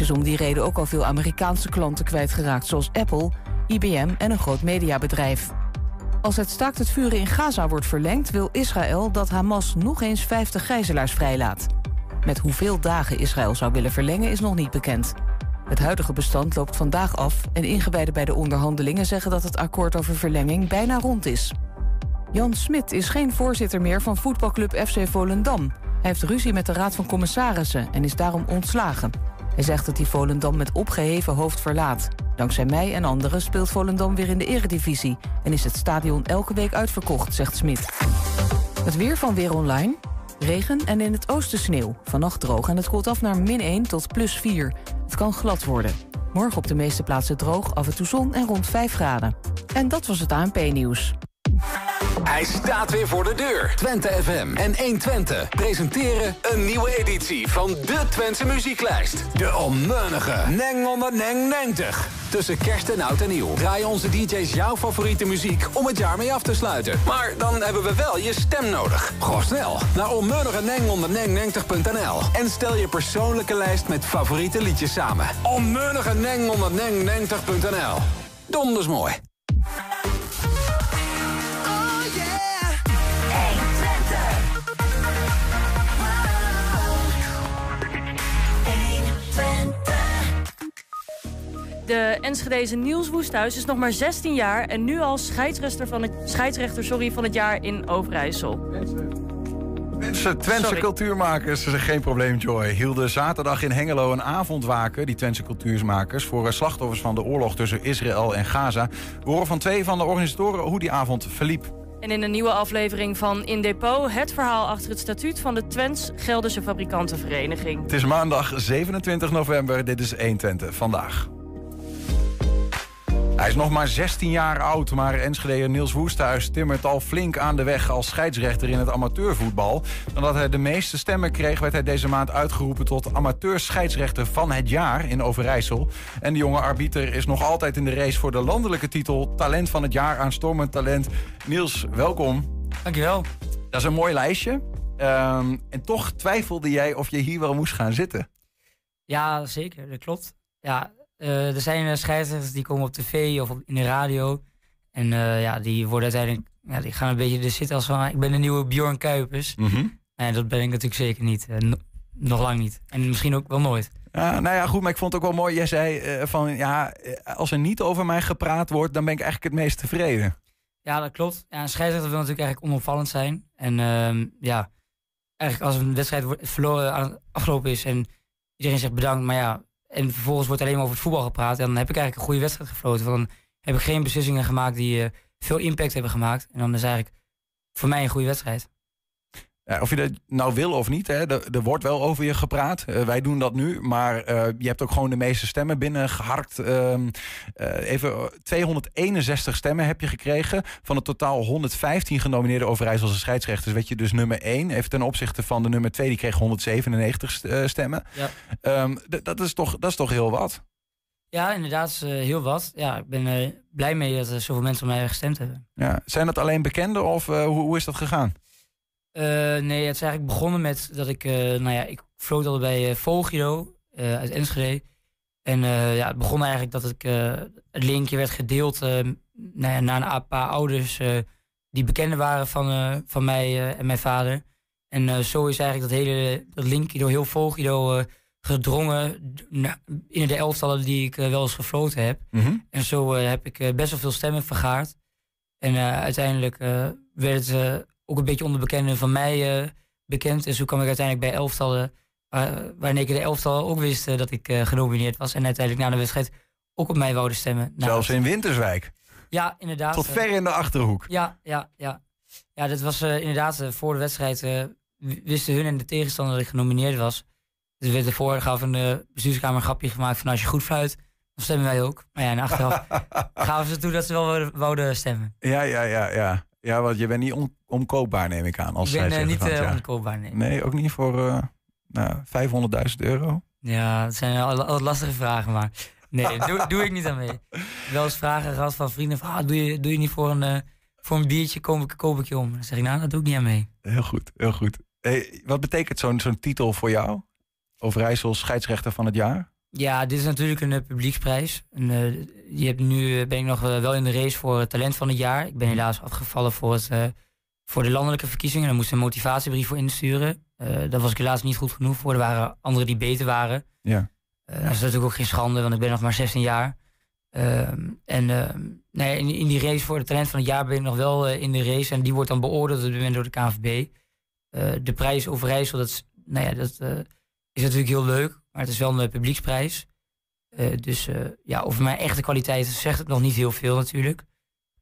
Is om die reden ook al veel Amerikaanse klanten kwijtgeraakt... zoals Apple, IBM en een groot mediabedrijf. Als het staakt het vuren in Gaza wordt verlengd... wil Israël dat Hamas nog eens 50 gijzelaars vrijlaat. Met hoeveel dagen Israël zou willen verlengen is nog niet bekend. Het huidige bestand loopt vandaag af... en ingewijden bij de onderhandelingen zeggen dat het akkoord over verlenging bijna rond is. Jan Smit is geen voorzitter meer van voetbalclub FC Volendam. Hij heeft ruzie met de Raad van Commissarissen en is daarom ontslagen. Hij zegt dat hij Volendam met opgeheven hoofd verlaat. Dankzij mij en anderen speelt Volendam weer in de eredivisie... en is het stadion elke week uitverkocht, zegt Smit. Het weer van Weer Online. Regen en in het oosten sneeuw. Vannacht droog en het koelt af naar min 1 tot plus 4. Het kan glad worden. Morgen op de meeste plaatsen droog, af en toe zon en rond 5 graden. En dat was het ANP-nieuws. Hij staat weer voor de deur. Twente FM en 120 presenteren een nieuwe editie van de Twentse muzieklijst. De onmeunige Neng onder Neng 90. Tussen kerst en oud en nieuw draaien onze DJ's jouw favoriete muziek om het jaar mee af te sluiten. Maar dan hebben we wel je stem nodig. Ga snel naar onmeunige neng90.nl en stel je persoonlijke lijst met favoriete liedjes samen. Onmeunige Neng onder neng90.nl. Donders mooi. De Enschedeze Niels Woesthuis is nog maar 16 jaar en nu al scheidsrechter van het, scheidsrechter, sorry, van het jaar in Overijssel. Twentse, Twentse cultuurmakers, is geen probleem Joy, hielden zaterdag in Hengelo een avondwaken, die Twentse cultuurmakers, voor slachtoffers van de oorlog tussen Israël en Gaza. We horen van twee van de organisatoren hoe die avond verliep. En in een nieuwe aflevering van In Depot het verhaal achter het statuut van de Twents Gelderse Fabrikantenvereniging. Het is maandag 27 november, dit is 120 vandaag. Hij is nog maar 16 jaar oud, maar Enschede Niels Woesthuis timmert al flink aan de weg als scheidsrechter in het amateurvoetbal. Nadat hij de meeste stemmen kreeg, werd hij deze maand uitgeroepen tot amateurscheidsrechter van het jaar in Overijssel. En de jonge arbiter is nog altijd in de race voor de landelijke titel Talent van het jaar aan stormend talent. Niels, welkom. Dankjewel. Dat is een mooi lijstje. Um, en toch twijfelde jij of je hier wel moest gaan zitten. Ja, zeker. Dat klopt. Ja, er zijn uh, scheidsrechters die komen op tv of op, in de radio. En uh, ja, die worden uiteindelijk, ja, die gaan een beetje de zitten als van, ik ben de nieuwe Bjorn Kuipers. Mm -hmm. En dat ben ik natuurlijk zeker niet. No, nog lang niet. En misschien ook wel nooit. Ja, nou ja, goed, maar ik vond het ook wel mooi. Jij zei van, ja, als er niet over mij gepraat wordt, dan ben ik eigenlijk het meest tevreden. Ja, dat klopt. Ja, een scheidsrechter wil natuurlijk eigenlijk onopvallend zijn. En ehm, ja, eigenlijk als een wedstrijd verloren afgelopen is en iedereen zegt bedankt, maar ja, en vervolgens wordt alleen maar over het voetbal gepraat. En dan heb ik eigenlijk een goede wedstrijd gefloten. Want dan heb ik geen beslissingen gemaakt die uh, veel impact hebben gemaakt. En dan is eigenlijk voor mij een goede wedstrijd. Ja, of je dat nou wil of niet, hè, er, er wordt wel over je gepraat. Uh, wij doen dat nu, maar uh, je hebt ook gewoon de meeste stemmen binnengeharkt. Uh, even 261 stemmen heb je gekregen. Van het totaal 115 genomineerde Overijsselse scheidsrechters werd je dus nummer 1. Even ten opzichte van de nummer 2, die kreeg 197 stemmen. Ja. Um, dat, is toch, dat is toch heel wat? Ja, inderdaad, heel wat. Ja, ik ben blij mee dat er zoveel mensen op mij gestemd hebben. Ja. Zijn dat alleen bekenden of hoe, hoe is dat gegaan? Uh, nee, het is eigenlijk begonnen met dat ik, uh, nou ja, ik floot al bij uh, Volgiro uit Enschede. En ja, het begon eigenlijk dat ik, het linkje werd gedeeld nou ja, naar een paar ouders die bekenden waren van, van mij en mijn vader. En zo is eigenlijk dat hele dat linkje door heel Volgiro gedrongen in de elftallen die ik wel eens gefloten heb. Mm -hmm. En zo heb ik best wel veel stemmen vergaard. En uiteindelijk werd het ook een beetje onder bekenden van mij uh, bekend. En zo kwam ik uiteindelijk bij elftallen, uh, waarin ik de elftal ook wist uh, dat ik genomineerd was. En uiteindelijk na de wedstrijd ook op mij wouden stemmen. Nou, Zelfs in Winterswijk? Ja, inderdaad. Tot ver in de Achterhoek? Ja, ja, ja. Ja, dat was inderdaad voor de wedstrijd wisten hun en de tegenstander dat ik genomineerd was. Dus werd ervoor gaf een de bestuurskamer een grapje gemaakt van als je goed fluit, dan stemmen wij ook. Maar ja, en achteraf gaven ze toe dat ze wel wouden stemmen. Ja, ja, ja, ja. Ja, want je bent niet on omkoopbaar, neem ik aan. Als ik ben uh, niet uh, ja. nee. Nee, ook niet voor uh, nou, 500.000 euro? Ja, dat zijn altijd lastige vragen, maar nee, doe, doe ik niet aan mee. Wel eens vragen gehad van vrienden van, ah, doe, je, doe je niet voor een, voor een biertje, koop ik, koop ik je om. Dan zeg ik, nou, dat doe ik niet aan mee. Heel goed, heel goed. Hey, wat betekent zo'n zo'n titel voor jou? Overijssel scheidsrechter van het jaar? Ja, dit is natuurlijk een uh, publieksprijs. En, je hebt nu ben ik nog wel in de race voor het talent van het jaar. Ik ben helaas afgevallen voor, het, voor de landelijke verkiezingen. Daar moest een motivatiebrief voor insturen. daar was ik helaas niet goed genoeg voor. Er waren anderen die beter waren. Ja. dat is natuurlijk ook geen schande, want ik ben nog maar 16 jaar. Ehm, en ehm, nee, in, in, die race voor het talent van het jaar ben ik nog wel in de race. En die wordt dan beoordeeld op dit moment door de KNVB. de prijs Overijssel, dat is, nou ja, dat is natuurlijk heel leuk. Maar het is wel een publieksprijs. Uh, dus uh, ja, over mijn echte kwaliteit zegt het nog niet heel veel natuurlijk.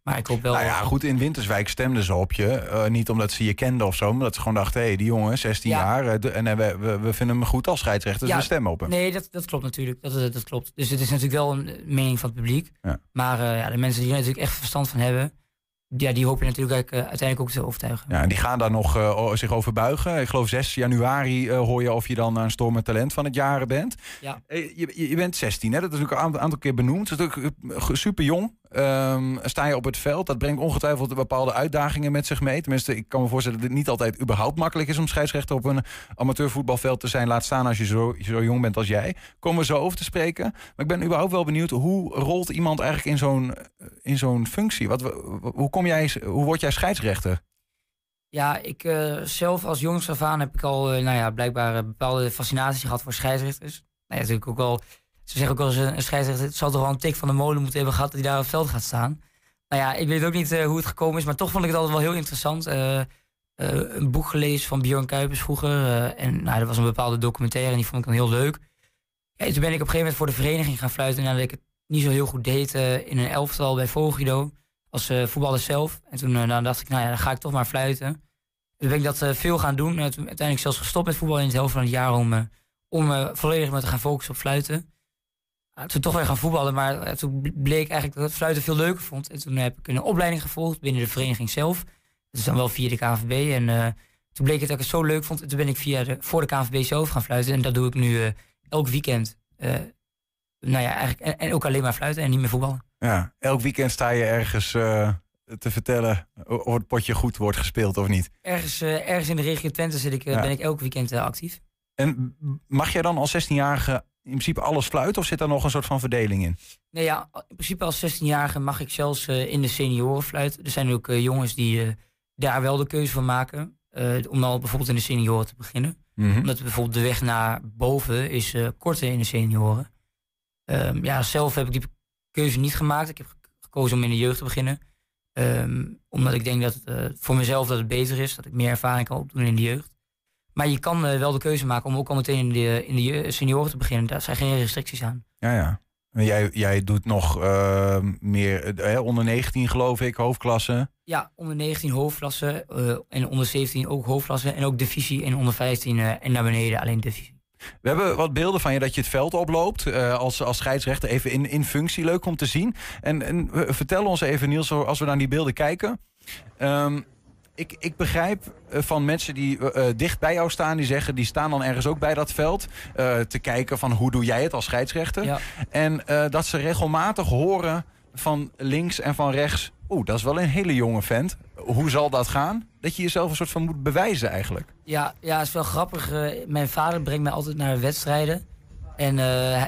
Maar ik hoop wel... Nou ja, goed, in Winterswijk stemden ze op je. Uh, niet omdat ze je kenden of zo, maar dat ze gewoon dachten... hé, hey, die jongen, 16 ja. jaar, en we, we, we, vinden hem goed als scheidsrechter, dus we stemmen op hem. Nee, dat, dat klopt natuurlijk. Dat, dat klopt. Dus het is natuurlijk wel een mening van het publiek. Ja. Maar ja, de mensen die er natuurlijk echt verstand van hebben ja, die hoop je natuurlijk uh, uiteindelijk ook te overtuigen. Ja, en die gaan daar nog uh, zich over buigen. Ik geloof 6 januari uh, hoor je of je dan een Storm met Talent van het jaren bent. Ja. Je, je, bent 16, hè? dat is natuurlijk een aantal keer benoemd. Dat is natuurlijk super jong. Um, sta je op het veld, dat brengt ongetwijfeld bepaalde uitdagingen met zich mee. Tenminste, ik kan me voorstellen dat het niet altijd überhaupt makkelijk is om scheidsrechter op een amateurvoetbalveld te zijn. Laat staan als je zo, zo jong bent als jij. Komen we zo over te spreken. Maar ik ben überhaupt wel benieuwd, hoe rolt iemand eigenlijk in zo'n in zo'n functie? Wat, hoe, kom jij, hoe word jij scheidsrechter? Ja, ik uh, zelf als jongens af aan heb ik al uh, nou ja, blijkbaar een bepaalde fascinatie gehad voor scheidsrechters. Nou ja, natuurlijk ook wel ze zeggen ook eens, een scheidsrechter het zal toch wel een tik van de molen moeten hebben gehad dat hij daar op het veld gaat staan. Nou ja, ik weet ook niet hoe het gekomen is, maar toch vond ik het altijd wel heel interessant. Een boek gelezen van Björn Kuipers vroeger. en nou, dat was een bepaalde documentaire en die vond ik dan heel leuk. Toen ben ik op een gegeven moment voor de vereniging gaan fluiten. Nadat ik het niet zo heel goed deed in een elftal bij Vogido. Als voetballer zelf. En toen nou, dacht ik, nou ja, dan ga ik toch maar fluiten. Toen ben ik dat veel gaan doen. En uiteindelijk zelfs gestopt met voetbal in het helft van het jaar om, om volledig met te gaan focussen op fluiten toen toch weer gaan voetballen, maar toen bleek eigenlijk dat ik fluiten veel leuker vond. En toen heb ik een opleiding gevolgd binnen de vereniging zelf. Dat is dan wel via de KNVB. En toen bleek het dat ik het zo leuk vond. En toen ben ik via de, voor de KNVB zelf gaan fluiten. En dat doe ik nu elk weekend. Nou ja, eigenlijk, en, en, ook alleen maar fluiten en niet meer voetballen. Ja, elk weekend sta je ergens te vertellen of het potje goed wordt gespeeld of niet. Ergens, ergens in de regio Twente zit ik, ben ik elk weekend actief. En mag jij dan als 16-jarige in principe alles fluiten of zit daar nog een soort van verdeling in? Nee, ja, in principe als 16-jarige mag ik zelfs in de senioren fluiten. Er zijn ook jongens die daar wel de keuze van maken. om al bijvoorbeeld in de senioren te beginnen. Mm -hmm. Omdat bijvoorbeeld de weg naar boven is korter in de senioren. Um, ja, zelf heb ik die keuze niet gemaakt. Ik heb gekozen om in de jeugd te beginnen. Um, omdat ik denk dat het, voor mezelf dat het beter is. Dat ik meer ervaring kan opdoen in de jeugd. Maar je kan uh, wel de keuze maken om ook al meteen in de, in de senioren te beginnen. Daar zijn geen restricties aan. Ja, ja. Jij, jij doet nog uh, meer uh, onder 19 geloof ik, hoofdklasse. Ja, onder 19 hoofdklasse en onder 17 ook hoofdklasse. En ook divisie en onder 15 en naar beneden alleen divisie. We hebben wat beelden van je dat je het veld oploopt als, als scheidsrechter. Even in, in functie, leuk om te zien. En, en vertel ons even Niels, als we naar die beelden kijken. Um, ik, ik begrijp eh, van mensen die uh, dicht bij jou staan, die zeggen, die staan dan ergens ook bij dat veld. Te kijken van hoe doe jij het als scheidsrechter. Ja. En dat ze regelmatig horen van links en van rechts. Oeh, dat is wel een hele jonge vent. Hoe zal dat gaan? Dat je jezelf een soort van moet bewijzen eigenlijk. Ja, ja is wel grappig. mijn vader brengt mij altijd naar wedstrijden. En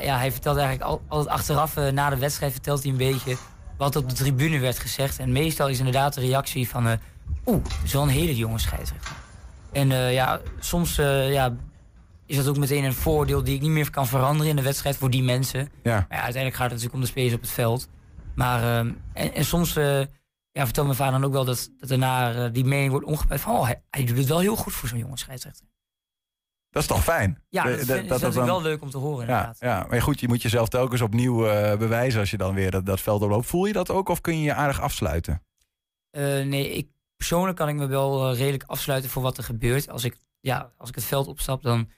ja, hij vertelt eigenlijk altijd achteraf, na de wedstrijd, vertelt hij een beetje wat op de tribune werd gezegd. En meestal is inderdaad de reactie van oeh, een hele jonge scheidsrechter. En ja, soms ja, is dat ook meteen een voordeel die ik niet meer kan veranderen in de wedstrijd voor die mensen. Ja. Maar ja, uiteindelijk gaat het natuurlijk om de spelers op het veld. Maar uh, en, en, soms ja, vertelt mijn vader dan ook wel dat, dat daarna die mening wordt omgebouwd van oh, hij, hij, doet het wel heel goed voor zo'n jonge scheidsrechter. Dat is toch fijn? Ja, dat, vind, dat, dat, dat is dan... wel leuk om te horen. Ja, ja, maar goed, je moet jezelf telkens opnieuw bewijzen als je dan weer dat, dat veld oploopt. Voel je dat ook of kun je je aardig afsluiten? nee, ik persoonlijk kan ik me wel uh, redelijk afsluiten voor wat er gebeurt. Als ik, ja, als ik het veld opstap, dan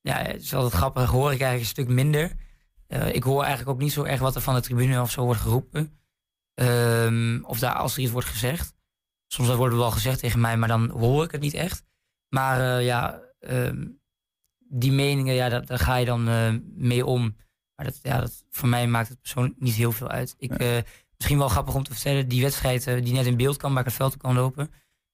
ja, het is altijd grappig, hoor ik eigenlijk een stuk minder. Uh, ik hoor eigenlijk ook niet zo erg wat er van de tribune of zo wordt geroepen. Um, of daar als er iets wordt gezegd. Soms wordt er wel gezegd tegen mij, maar dan hoor ik het niet echt. Maar uh, ja, um, die meningen, ja, daar, daar ga je dan mee om. Maar dat, ja, dat, voor mij maakt het persoonlijk niet heel veel uit. Ik, ja misschien wel grappig om te vertellen, die wedstrijd die net in beeld kwam, waar ik het veld kan lopen.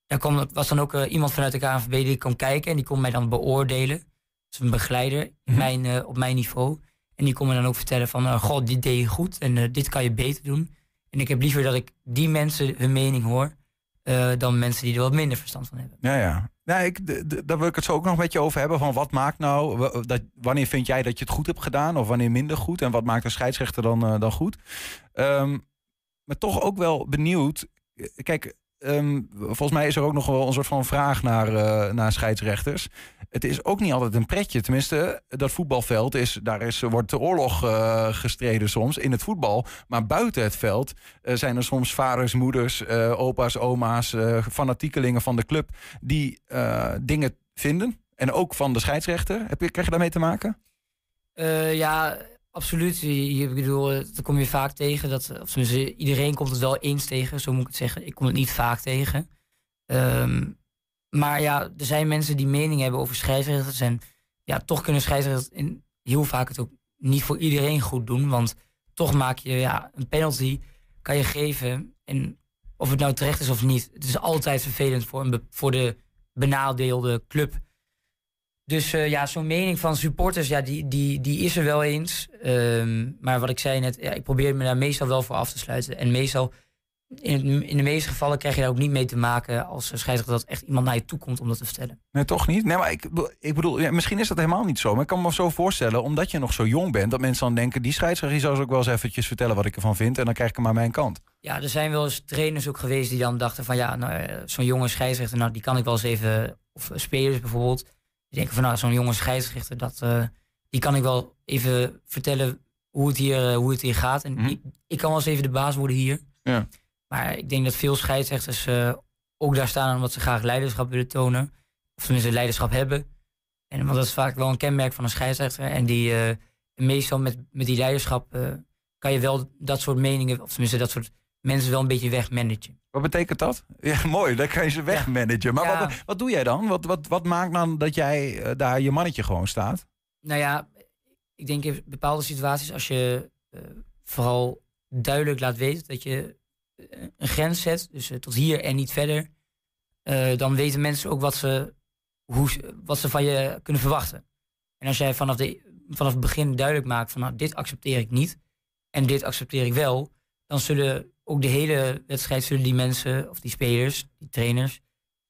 Daar kwam, was dan ook iemand vanuit de KNVB die kon kijken en die kon mij dan beoordelen. Dus een begeleider mm mijn, op mijn niveau. En die komen dan ook vertellen van, uh, god, dit deed je goed en dit kan je beter doen. En ik heb liever dat ik die mensen hun mening hoor, dan mensen die er wat minder verstand van hebben. Ja, ja. Nou, ik, daar wil ik het zo ook nog met je over hebben. Van wat maakt nou, dat, wanneer vind jij dat je het goed hebt gedaan of wanneer minder goed? En wat maakt een scheidsrechter dan, dan goed? Um, maar toch ook wel benieuwd. Kijk, Ehm, volgens mij is er ook nog wel een soort van vraag naar, uh, naar scheidsrechters. Het is ook niet altijd een pretje. Tenminste, dat voetbalveld is, daar is, wordt de oorlog uh, gestreden soms in het voetbal. Maar buiten het veld uh, zijn er soms vaders, moeders, opa's, oma's, fanatiekelingen van de club die dingen vinden. En ook van de scheidsrechter. Heb je, krijg je daarmee te maken? ja, Absoluut. Je, bedoel, eh, dat kom je vaak tegen. Dat, of iedereen komt het wel eens tegen, zo moet ik het zeggen. Ik kom het niet vaak tegen. Ehm, maar ja, er zijn mensen die mening hebben over scheidsrechters. En ja, toch kunnen scheidsrechters in, heel vaak het ook niet voor iedereen goed doen. Want toch maak je ja, een penalty, kan je geven. En of het nou terecht is of niet. Het is altijd vervelend voor, een, voor de benadeelde club. Dus uh, ja, zo'n mening van supporters, ja, die, die, die is er wel eens. Um, maar wat ik zei net, ja, ik probeer me daar meestal wel voor af te sluiten. En meestal, in, in de meeste gevallen krijg je daar ook niet mee te maken als scheidsrechter dat echt iemand naar je toe komt om dat te vertellen. Nee, toch niet? Nee, maar ik, ik bedoel, ja, misschien is dat helemaal niet zo. Maar ik kan me zo voorstellen, omdat je nog zo jong bent, dat mensen dan denken, die scheidsrechter zou ook wel eens eventjes vertellen wat ik ervan vind. En dan krijg ik hem aan mijn kant. Ja, er zijn wel eens trainers ook geweest die dan dachten van ja, nou, zo'n jonge scheidsrechter, nou, die kan ik wel eens even, of spelers bijvoorbeeld die denken van nou, zo'n jonge scheidsrechter, dat, uh, die kan ik wel even vertellen hoe het hier, uh, hoe het hier gaat. En mm ik kan wel eens even de baas worden hier. Ja. Maar ik denk dat veel scheidsrechters uh, ook daar staan omdat ze graag leiderschap willen tonen. Of tenminste leiderschap hebben. En, want dat is vaak wel een kenmerk van een scheidsrechter. En die meestal met, met die leiderschap kan je wel dat soort meningen, of tenminste dat soort mensen wel een beetje wegmanagen. Wat betekent dat? Ja, mooi, dan kan je ze wegmanagen. Maar wat, wat doe jij dan? Wat, wat, wat maakt dan dat jij uh, daar je mannetje gewoon staat? Nou ja, ik denk in bepaalde situaties als je uh, vooral duidelijk laat weten dat je uh, een grens zet, dus tot hier en niet verder, dan weten mensen ook wat ze, hoe, wat ze van je kunnen verwachten. En als jij vanaf, de, vanaf het begin duidelijk maakt van nou, dit accepteer ik niet en dit accepteer ik wel, dan zullen ook de hele wedstrijd zullen die mensen, of die spelers, die trainers,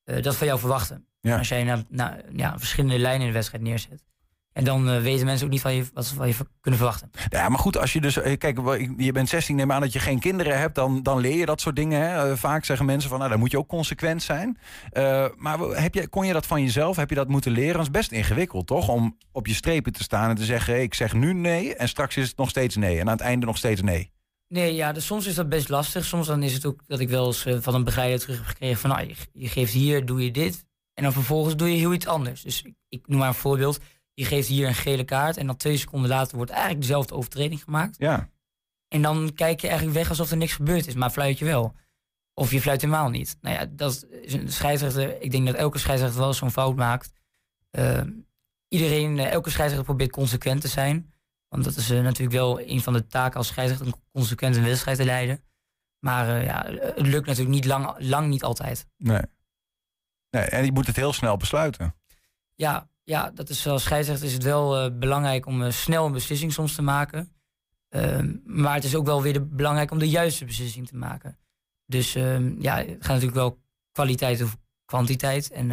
uh, dat van jou verwachten. Als jij na, na, ja, verschillende lijnen in de wedstrijd neerzet. En dan uh, weten mensen ook niet van je, wat ze van je kunnen verwachten. Ja, maar goed, als je dus. Eh, kijk, je bent 16, neem aan dat je geen kinderen hebt. Dan, dan leer je dat soort dingen. Hè? vaak zeggen mensen van. Nou, dan moet je ook consequent zijn. Uh, maar heb je, kon je dat van jezelf? Heb je dat moeten leren? Dat is best ingewikkeld, toch? Om op je strepen te staan en te zeggen: hey, ik zeg nu nee. En straks is het nog steeds nee. En aan het einde nog steeds nee. Nee, ja, dus soms is dat best lastig. Soms dan is het ook dat ik wel eens uh, van een begeleider terug heb gekregen van... Nou, je, je, geeft hier, doe je dit. En dan vervolgens doe je heel iets anders. Dus ik, ik, noem maar een voorbeeld. Je geeft hier een gele kaart en dan twee seconden later wordt eigenlijk dezelfde overtreding gemaakt. Ja. En dan kijk je eigenlijk weg alsof er niks gebeurd is, maar fluit je wel. Of je fluit helemaal niet. Nou ja, dat is een scheidsrechter... Ik denk dat elke scheidsrechter wel zo'n fout maakt. Uh, iedereen, uh, elke scheidsrechter probeert consequent te zijn... Want dat is uh, natuurlijk wel een van de taken als scheidsrechter om consequent een wedstrijd te leiden. Maar uh, ja, het lukt natuurlijk niet lang, lang niet altijd. Nee. nee. En je moet het heel snel besluiten. Ja, ja dat is als scheidsrechter is het wel uh, belangrijk om snel een beslissing soms te maken. Ehm, maar het is ook wel weer de, belangrijk om de juiste beslissing te maken. Dus ehm, ja, het gaat natuurlijk wel kwaliteit of kwantiteit. En,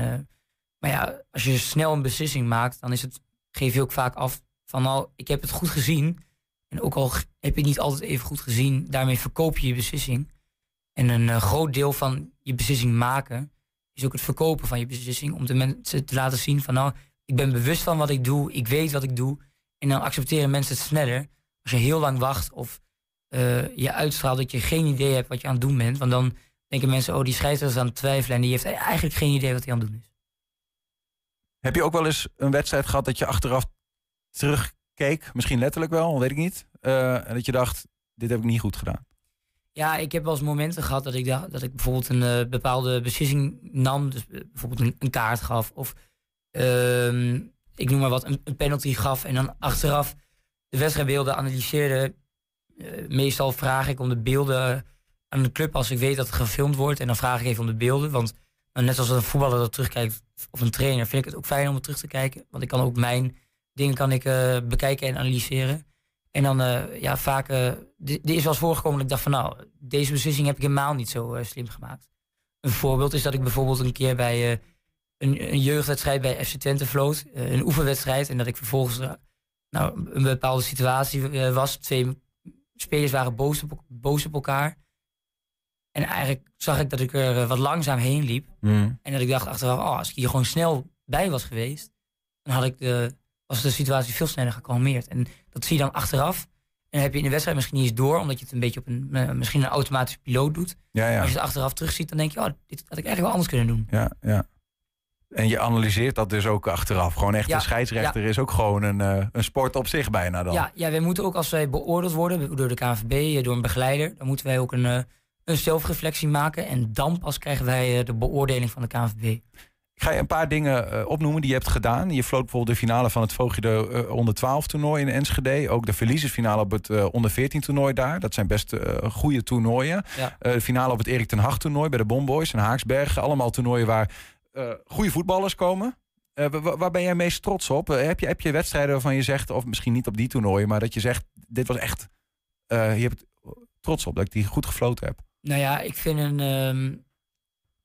maar ja, als je snel een beslissing maakt, dan is het, geef je ook vaak af van nou, ik heb het goed gezien. En ook al heb je niet altijd even goed gezien, daarmee verkoop je je beslissing. En een uh, groot deel van je beslissing maken is ook het verkopen van je beslissing. Om de mensen te laten zien van nou, ik ben bewust van wat ik doe, ik weet wat ik doe. En dan accepteren mensen het sneller. Als je heel lang wacht of uh, je uitstraalt dat je geen idee hebt wat je aan het doen bent. Want dan denken mensen, oh die scheidsrechter is aan het twijfelen en die heeft eigenlijk geen idee wat hij aan het doen is. Heb je ook wel eens een wedstrijd gehad dat je achteraf terugkeek, misschien letterlijk wel, weet ik niet. Uh, en dat je dacht, dit heb ik niet goed gedaan. Ja, ik heb wel eens momenten gehad dat ik dat ik bijvoorbeeld een uh, bepaalde beslissing nam. Dus bijvoorbeeld een, kaart gaf. Of uh, ik noem maar wat, een, penalty gaf. En dan achteraf de wedstrijdbeelden analyseerde. Meestal vraag ik om de beelden aan de club als ik weet dat het gefilmd wordt. En dan vraag ik even om de beelden. Want net als een voetballer dat terugkijkt, of een trainer, vind ik het ook fijn om het terug te kijken. Want ik kan ook mijn dingen kan ik uh, bekijken en analyseren. En dan ja, vaak, dit is wel eens voorgekomen dat ik dacht van nou, deze beslissing heb ik helemaal niet zo slim gemaakt. Een voorbeeld is dat ik bijvoorbeeld een keer bij een, een jeugdwedstrijd bij FC Twente vloot, een oefenwedstrijd, en dat ik vervolgens nou, een bepaalde situatie was. Twee spelers waren boos op, boos op elkaar. En eigenlijk zag ik dat ik er eh, wat langzaam heen liep. Mm. En dat ik dacht achteraf, oh, als ik hier gewoon snel bij was geweest, dan had ik de, was de situatie veel sneller gekalmeerd. En dat zie je dan achteraf. En dan heb je in de wedstrijd misschien niet eens door, omdat je het een beetje op een, uh, misschien een automatische piloot doet. Ja, ja. Als je het achteraf terugziet, dan denk je, oh, dit had ik eigenlijk wel anders kunnen doen. Ja, ja. En je analyseert dat dus ook achteraf. Gewoon echt, ja, een scheidsrechter is ook gewoon een, uh, een sport op zich bijna dan. Ja, ja, wij moeten ook als wij beoordeeld worden door de KNVB, door een begeleider, dan moeten wij ook een een zelfreflectie maken. En dan pas krijgen wij eh, de beoordeling van de KNVB. Ik ga je een paar dingen eh, opnoemen die je hebt gedaan. Je floot bijvoorbeeld de finale van het Voogje uh, onder 12 toernooi in Enschede. Ook de verliezersfinale op het uh, onder 14 toernooi daar. Dat zijn best goede toernooien. de finale op het Erik ten Hag toernooi bij de Bomboys en Haaksbergen. Allemaal toernooien waar goede voetballers komen. waar ben jij meest trots op? heb, je, heb je wedstrijden waarvan je zegt, of misschien niet op die toernooien, maar dat je zegt, dit was echt, je hebt trots op dat ik die goed gefloten heb? Nou ja, ik vind een, um,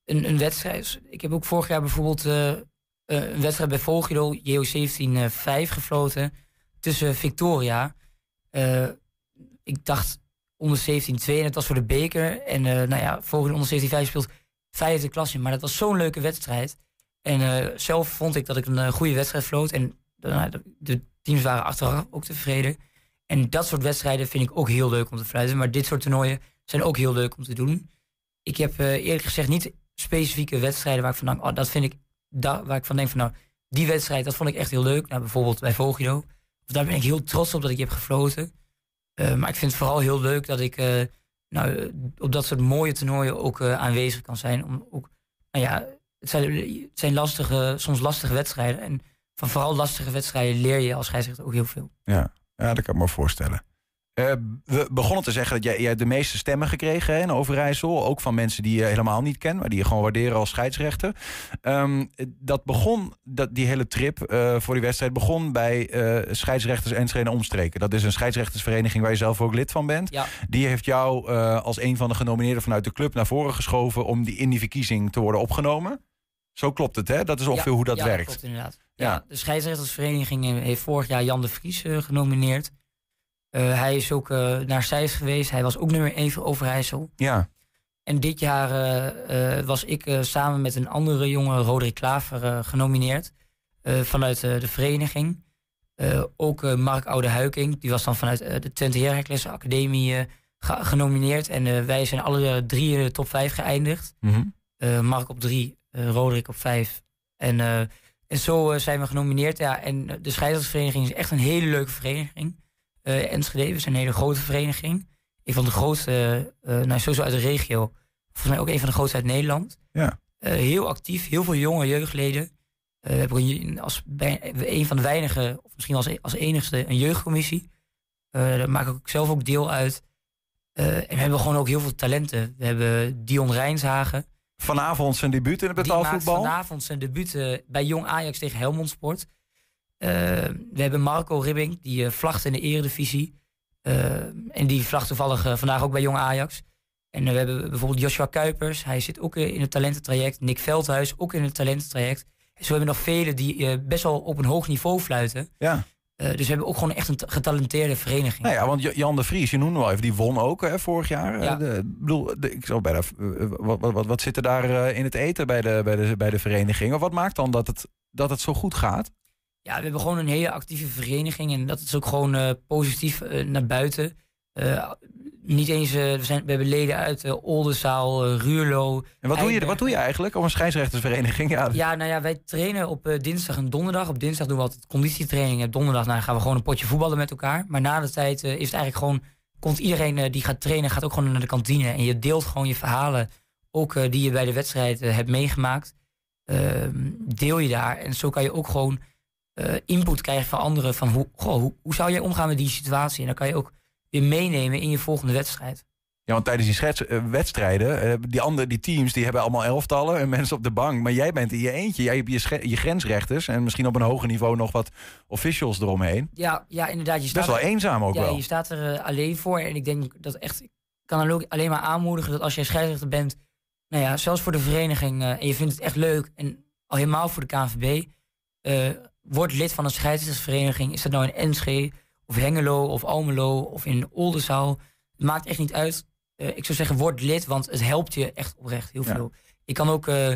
een, een, wedstrijd. Ik heb ook vorig jaar bijvoorbeeld uh, een wedstrijd bij Volgiro, JO 17 5 gefloten. Tussen Victoria. Ik dacht onder 17 2 en het was voor de beker. En nou ja, Volgiro onder 17 5 speelt vijfde klasje. Maar dat was zo'n leuke wedstrijd. En zelf vond ik dat ik een goede wedstrijd floot. En nou, de, teams waren achteraf ook tevreden. En dat soort wedstrijden vind ik ook heel leuk om te fluiten. Maar dit soort toernooien zijn ook heel leuk om te doen. Ik heb eerlijk gezegd niet specifieke wedstrijden waar ik van denk, oh, dat vind ik, da, waar ik van denk van nou, die wedstrijd, dat vond ik echt heel leuk. Nou, bijvoorbeeld bij Vogido. Of daar ben ik heel trots op dat ik heb gefloten. Uh, maar ik vind het vooral heel leuk dat ik uh, nou, op dat soort mooie toernooien ook aanwezig kan zijn. Om ook, nou ja, het zijn, het zijn lastige, soms lastige wedstrijden. En van vooral lastige wedstrijden leer je als scheidsrechter ook heel veel. Ja, ja dat kan ik me voorstellen. Uh, we begonnen te zeggen dat jij, jij de meeste stemmen gekregen hè, in Overijssel. Ook van mensen die je helemaal niet kent, maar die je gewoon waarderen als scheidsrechter. Um, dat begon, dat, die hele trip uh, voor die wedstrijd begon bij uh, scheidsrechters en omstreken. Dat is een scheidsrechtersvereniging waar je zelf ook lid van bent. Ja. Die heeft jou als een van de genomineerden vanuit de club naar voren geschoven om die, in die verkiezing te worden opgenomen. Zo klopt het, hè? Dat is ongeveer hoe dat ja, werkt. Dat klopt inderdaad. Ja. de scheidsrechtersvereniging heeft vorig jaar Jan de Vries genomineerd. Uh, hij is ook uh, naar Zeist geweest. Hij was ook nummer 1 voor Overijssel. Ja. En dit jaar uh, was ik samen met een andere jongen, Roderick Klaver, genomineerd. vanuit de vereniging. ook Mark Oude Huiking, die was dan vanuit de Twente Heracles Academie genomineerd. En wij zijn alle drie in de top 5 geëindigd. Mm Mark op 3, Roderick op 5. En, en zo zijn we genomineerd. Ja, en de scheidsrechtersvereniging is echt een hele leuke vereniging uh, Enschede. We zijn een hele grote vereniging. Een van de grootste, uh, nou sowieso uit de regio. Volgens mij ook een van de grootste uit Nederland. Ja. Heel actief, heel veel jonge jeugdleden. we hebben als bij, een van de weinige, of misschien als, als enigste, een jeugdcommissie. daar maak ik zelf ook deel uit. en we hebben gewoon ook heel veel talenten. We hebben Dion Rijnshagen. Vanavond zijn debuut in het betaalvoetbal? vanavond zijn debuut bij Jong Ajax tegen Helmond Sport. Eh, we hebben Marco Ribbing, die uh, vlagt in de eredivisie. Uh, en die vlagt toevallig vandaag ook bij Jong Ajax. En we hebben bijvoorbeeld Joshua Kuipers. Hij zit ook in het talententraject. Nick Veldhuis, ook in het talententraject. En zo hebben we nog velen die best wel op een hoog niveau fluiten. Ja. dus we hebben ook gewoon echt een getalenteerde vereniging. Nou ja, want Jan de Vries, je noemde wel even, die won ook hè, vorig jaar. Ja. De, bedoel, ik zou bijna, wat, wat, wat, wat zit er daar in het eten bij de, bij, de, bij de vereniging? Of wat maakt dan dat het, dat het zo goed gaat? Ja, we hebben gewoon een hele actieve vereniging en dat is ook gewoon uh, positief uh, naar buiten. Uh, niet eens, we, zijn, we hebben leden uit Oldenzaal, Ruurlo. En wat doe, je, wat doe je eigenlijk op een scheidsrechtersvereniging? Ja, ja nou ja, wij trainen op dinsdag en donderdag. Op dinsdag doen we altijd conditietraining. En donderdag nou, gaan we gewoon een potje voetballen met elkaar. Maar na de tijd is het eigenlijk gewoon... Komt iedereen die gaat trainen, gaat ook gewoon naar de kantine. En je deelt gewoon je verhalen, ook die je bij de wedstrijd hebt meegemaakt. Ehm, deel je daar. En zo kan je ook gewoon uh, input krijgen van anderen. Van hoe, goh, hoe, hoe, zou jij omgaan met die situatie? En dan kan je ook weer meenemen in je volgende wedstrijd. Ja, want tijdens die schets, eh, wedstrijden, eh, die andere die teams, die hebben allemaal elftallen en mensen op de bank. Maar jij bent in je eentje. Jij hebt je, je grensrechters en misschien op een hoger niveau nog wat officials eromheen. Ja, ja inderdaad. Je staat Best wel er- eenzaam ook ja, wel. je staat er eh, alleen voor. En ik denk dat echt. Ik kan dan ook alleen maar aanmoedigen dat als jij scheidsrechter bent. Nou ja, zelfs voor de vereniging. eh, en je vindt het echt leuk. En al helemaal voor de KNVB. Word lid van een scheidsrechtersvereniging. Is dat nou in Enschede, of Hengelo, of Almelo, of in Oldenzaal. Het maakt echt niet uit. Eh, ik zou zeggen, word lid, want het helpt je echt oprecht heel Ja. veel. Je kan ook eh,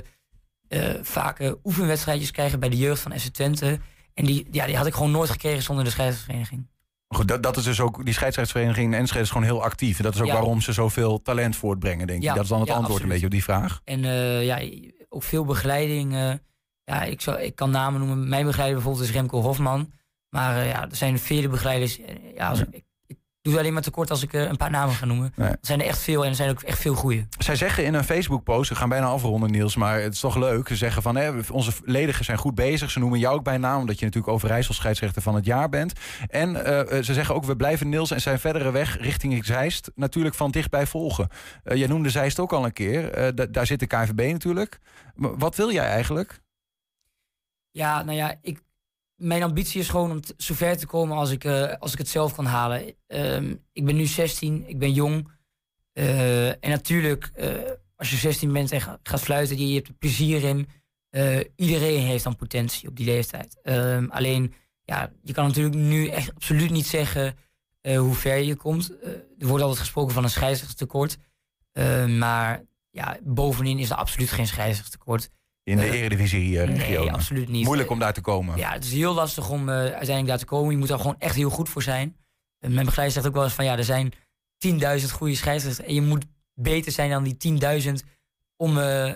vaak oefenwedstrijdjes krijgen bij de jeugd van FC Twente. En die, ja, die had ik gewoon nooit gekregen zonder de scheidsrechtersvereniging. Goed, dat, dat is dus ook, die scheidsrechtsvereniging in Enschede is gewoon heel actief. En dat is ook Ja. waarom ze zoveel talent voortbrengen, denk ik. Ja, Dat is dan het antwoord absoluut. een beetje op die vraag. En ja, ook veel begeleiding. Ja, ik, zou, ik kan namen noemen. Mijn begeleider bijvoorbeeld is Remco Hofman. Maar eh, ja, er zijn vele begeleiders. Eh, Ja, als ik, ik doe het alleen maar tekort als ik eh, een paar namen ga noemen. Nee. Er zijn er echt veel en er zijn ook echt veel goede. Zij zeggen in een Facebook-post, we gaan bijna afronden Niels, maar het is toch leuk. Ze zeggen van, hè, onze ledigen zijn goed bezig. Ze noemen jou ook bij naam, omdat je natuurlijk Overijssel scheidsrechter van het jaar bent. En ze zeggen ook, we blijven Niels en zijn verdere weg richting Zeist natuurlijk van dichtbij volgen. Jij noemde Zeist ook al een keer. Da- daar zit de KNVB natuurlijk. Maar wat wil jij eigenlijk? Ja, nou ja, ik, mijn ambitie is gewoon om zo ver te komen als ik, eh, als ik het zelf kan halen. Ehm, ik ben nu 16, ik ben jong. Eh, en natuurlijk, eh, als je 16 bent en ga- gaat fluiten, je, je hebt er plezier in. Iedereen heeft dan potentie op die leeftijd. Ehm, alleen, ja, je kan natuurlijk nu echt absoluut niet zeggen hoe ver je komt. Er wordt altijd gesproken van een scheidsrechtstekort. Eh, maar ja, bovenin is er absoluut geen scheidsrechtstekort. In de Eh, eredivisie eh. Nee, absoluut niet. Moeilijk om daar te komen. Ja, het is heel lastig om eh, uiteindelijk daar te komen. Je moet er gewoon echt heel goed voor zijn. En mijn begeleider zegt ook wel eens van ja, er zijn 10.000 goede scheidsrechters. En je moet beter zijn dan die 10.000 om, eh,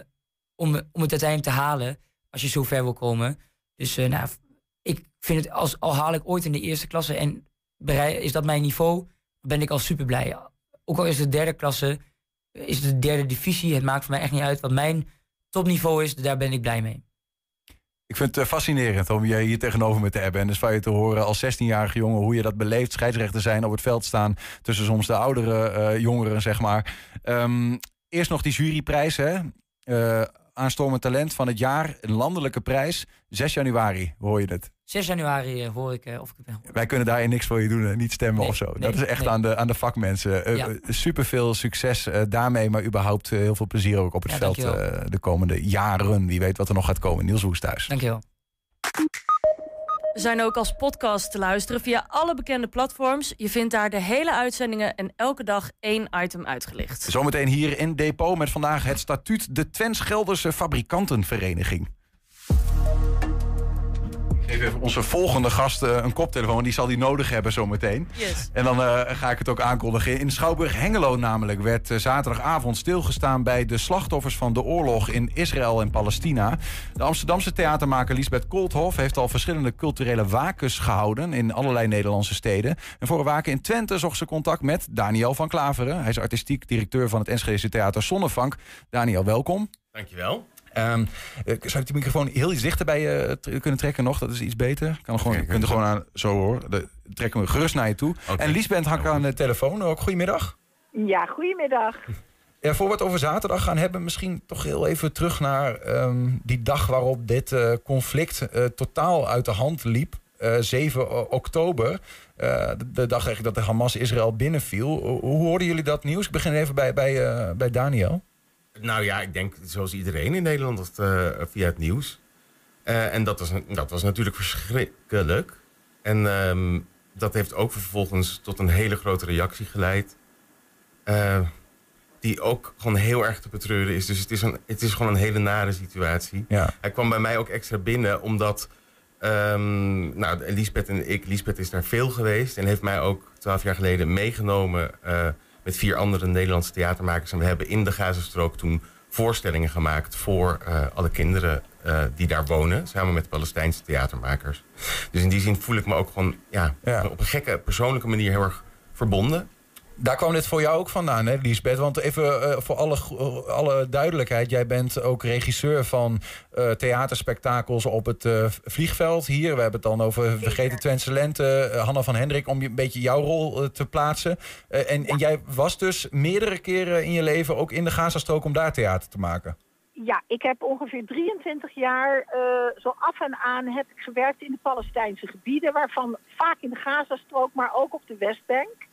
om, om het uiteindelijk te halen. Als je zo ver wil komen. Dus nou, ik vind het, als, al haal ik ooit in de eerste klasse en is dat mijn niveau, ben ik al super blij. Ook al is het de derde klasse, is het de derde divisie. Het maakt voor mij echt niet uit wat mijn topniveau is. Daar ben ik blij mee. Ik vind het eh, fascinerend om je hier tegenover me te hebben. En dus van je te horen als 16-jarige jongen hoe je dat beleeft. Scheidsrechter zijn, op het veld staan. Tussen soms de oudere eh, jongeren, zeg maar. Ehm, eerst nog die juryprijs, hè. Eh, aanstormend talent van het jaar. Een landelijke prijs. 6 januari, hoor je het. 6 januari eh, hoor ik eh, of ik het ben. Wij kunnen daar niks voor je doen, hè, niet stemmen Nee, of zo. nee, dat is echt nee. aan, de, aan de vakmensen. Eh, Ja. eh, Super veel succes eh, daarmee, maar überhaupt eh, heel veel plezier ook op het Ja, veld eh, de komende jaren. Wie weet wat er nog gaat komen. Niels Woesthuis. Dankjewel. We zijn ook als podcast te luisteren via alle bekende platforms. Je vindt daar de hele uitzendingen en elke dag één item uitgelicht. Zometeen hier in Depot met vandaag het statuut de Twents Gelderse Fabrikantenvereniging. Even onze volgende gast eh, een koptelefoon. Die zal die nodig hebben zometeen. Yes. En dan eh, ga ik het ook aankondigen. In Schouwburg Hengelo namelijk werd eh, zaterdagavond stilgestaan... bij de slachtoffers van de oorlog in Israël en Palestina. De Amsterdamse theatermaker Lisbeth Koolthof... heeft al verschillende culturele wakens gehouden... in allerlei Nederlandse steden. En voor een waken in Twente zocht ze contact met Daniel van Klaveren. Hij is artistiek directeur van het Enschedese theater Zonnevank. Daniel, welkom. Dankjewel. Ehm eh, zou ik die microfoon heel iets dichter bij je t- kunnen trekken nog? Dat is iets beter. Kan gewoon, je kunt er gewoon aan, zo hoor. De, trekken we gerust naar je toe. En Liesbeth hangt aan de telefoon ook. Goedemiddag. Ja, goedemiddag. Ja, voor we het over zaterdag gaan hebben, misschien toch heel even terug naar ehm, die dag waarop dit eh, conflict eh, totaal uit de hand liep. Eh, 7 o- oktober, eh, de, de dag eigenlijk dat de Hamas Israël binnenviel. Hoe, hoe hoorden jullie dat nieuws? Ik begin even bij, bij, eh, bij Daniel. Nou ja, ik denk zoals iedereen in Nederland dat, eh, via het nieuws. Eh, en dat was, dat was natuurlijk verschrikkelijk. En ehm, dat heeft ook vervolgens tot een hele grote reactie geleid. Eh, die ook gewoon heel erg te betreuren is. Dus het is, een, het is gewoon een hele nare situatie. Ja. Hij kwam bij mij ook extra binnen, omdat... ehm nou, Lisbeth en ik, Lisbeth is daar veel geweest... en heeft mij ook twaalf jaar geleden meegenomen... met vier andere Nederlandse theatermakers. En we hebben in de Gazastrook toen voorstellingen gemaakt... voor eh, alle kinderen eh, die daar wonen, samen met Palestijnse theatermakers. Dus in die zin voel ik me ook gewoon ja, Ja. op een gekke persoonlijke manier heel erg verbonden. Daar kwam dit voor jou ook vandaan, hè, Liesbeth? Want even uh, voor alle, alle duidelijkheid, jij bent ook regisseur van uh, theaterspektakels op het uh, vliegveld hier. We hebben het dan over Vergeten Twentse Lente, Hanna van Hendrik, om je een beetje jouw rol te plaatsen. En, en, jij was dus meerdere keren in je leven ook in de Gazastrook om daar theater te maken. Ja, ik heb ongeveer 23 jaar zo af en aan heb ik gewerkt in de Palestijnse gebieden, waarvan vaak in de Gazastrook, maar ook op de Westbank.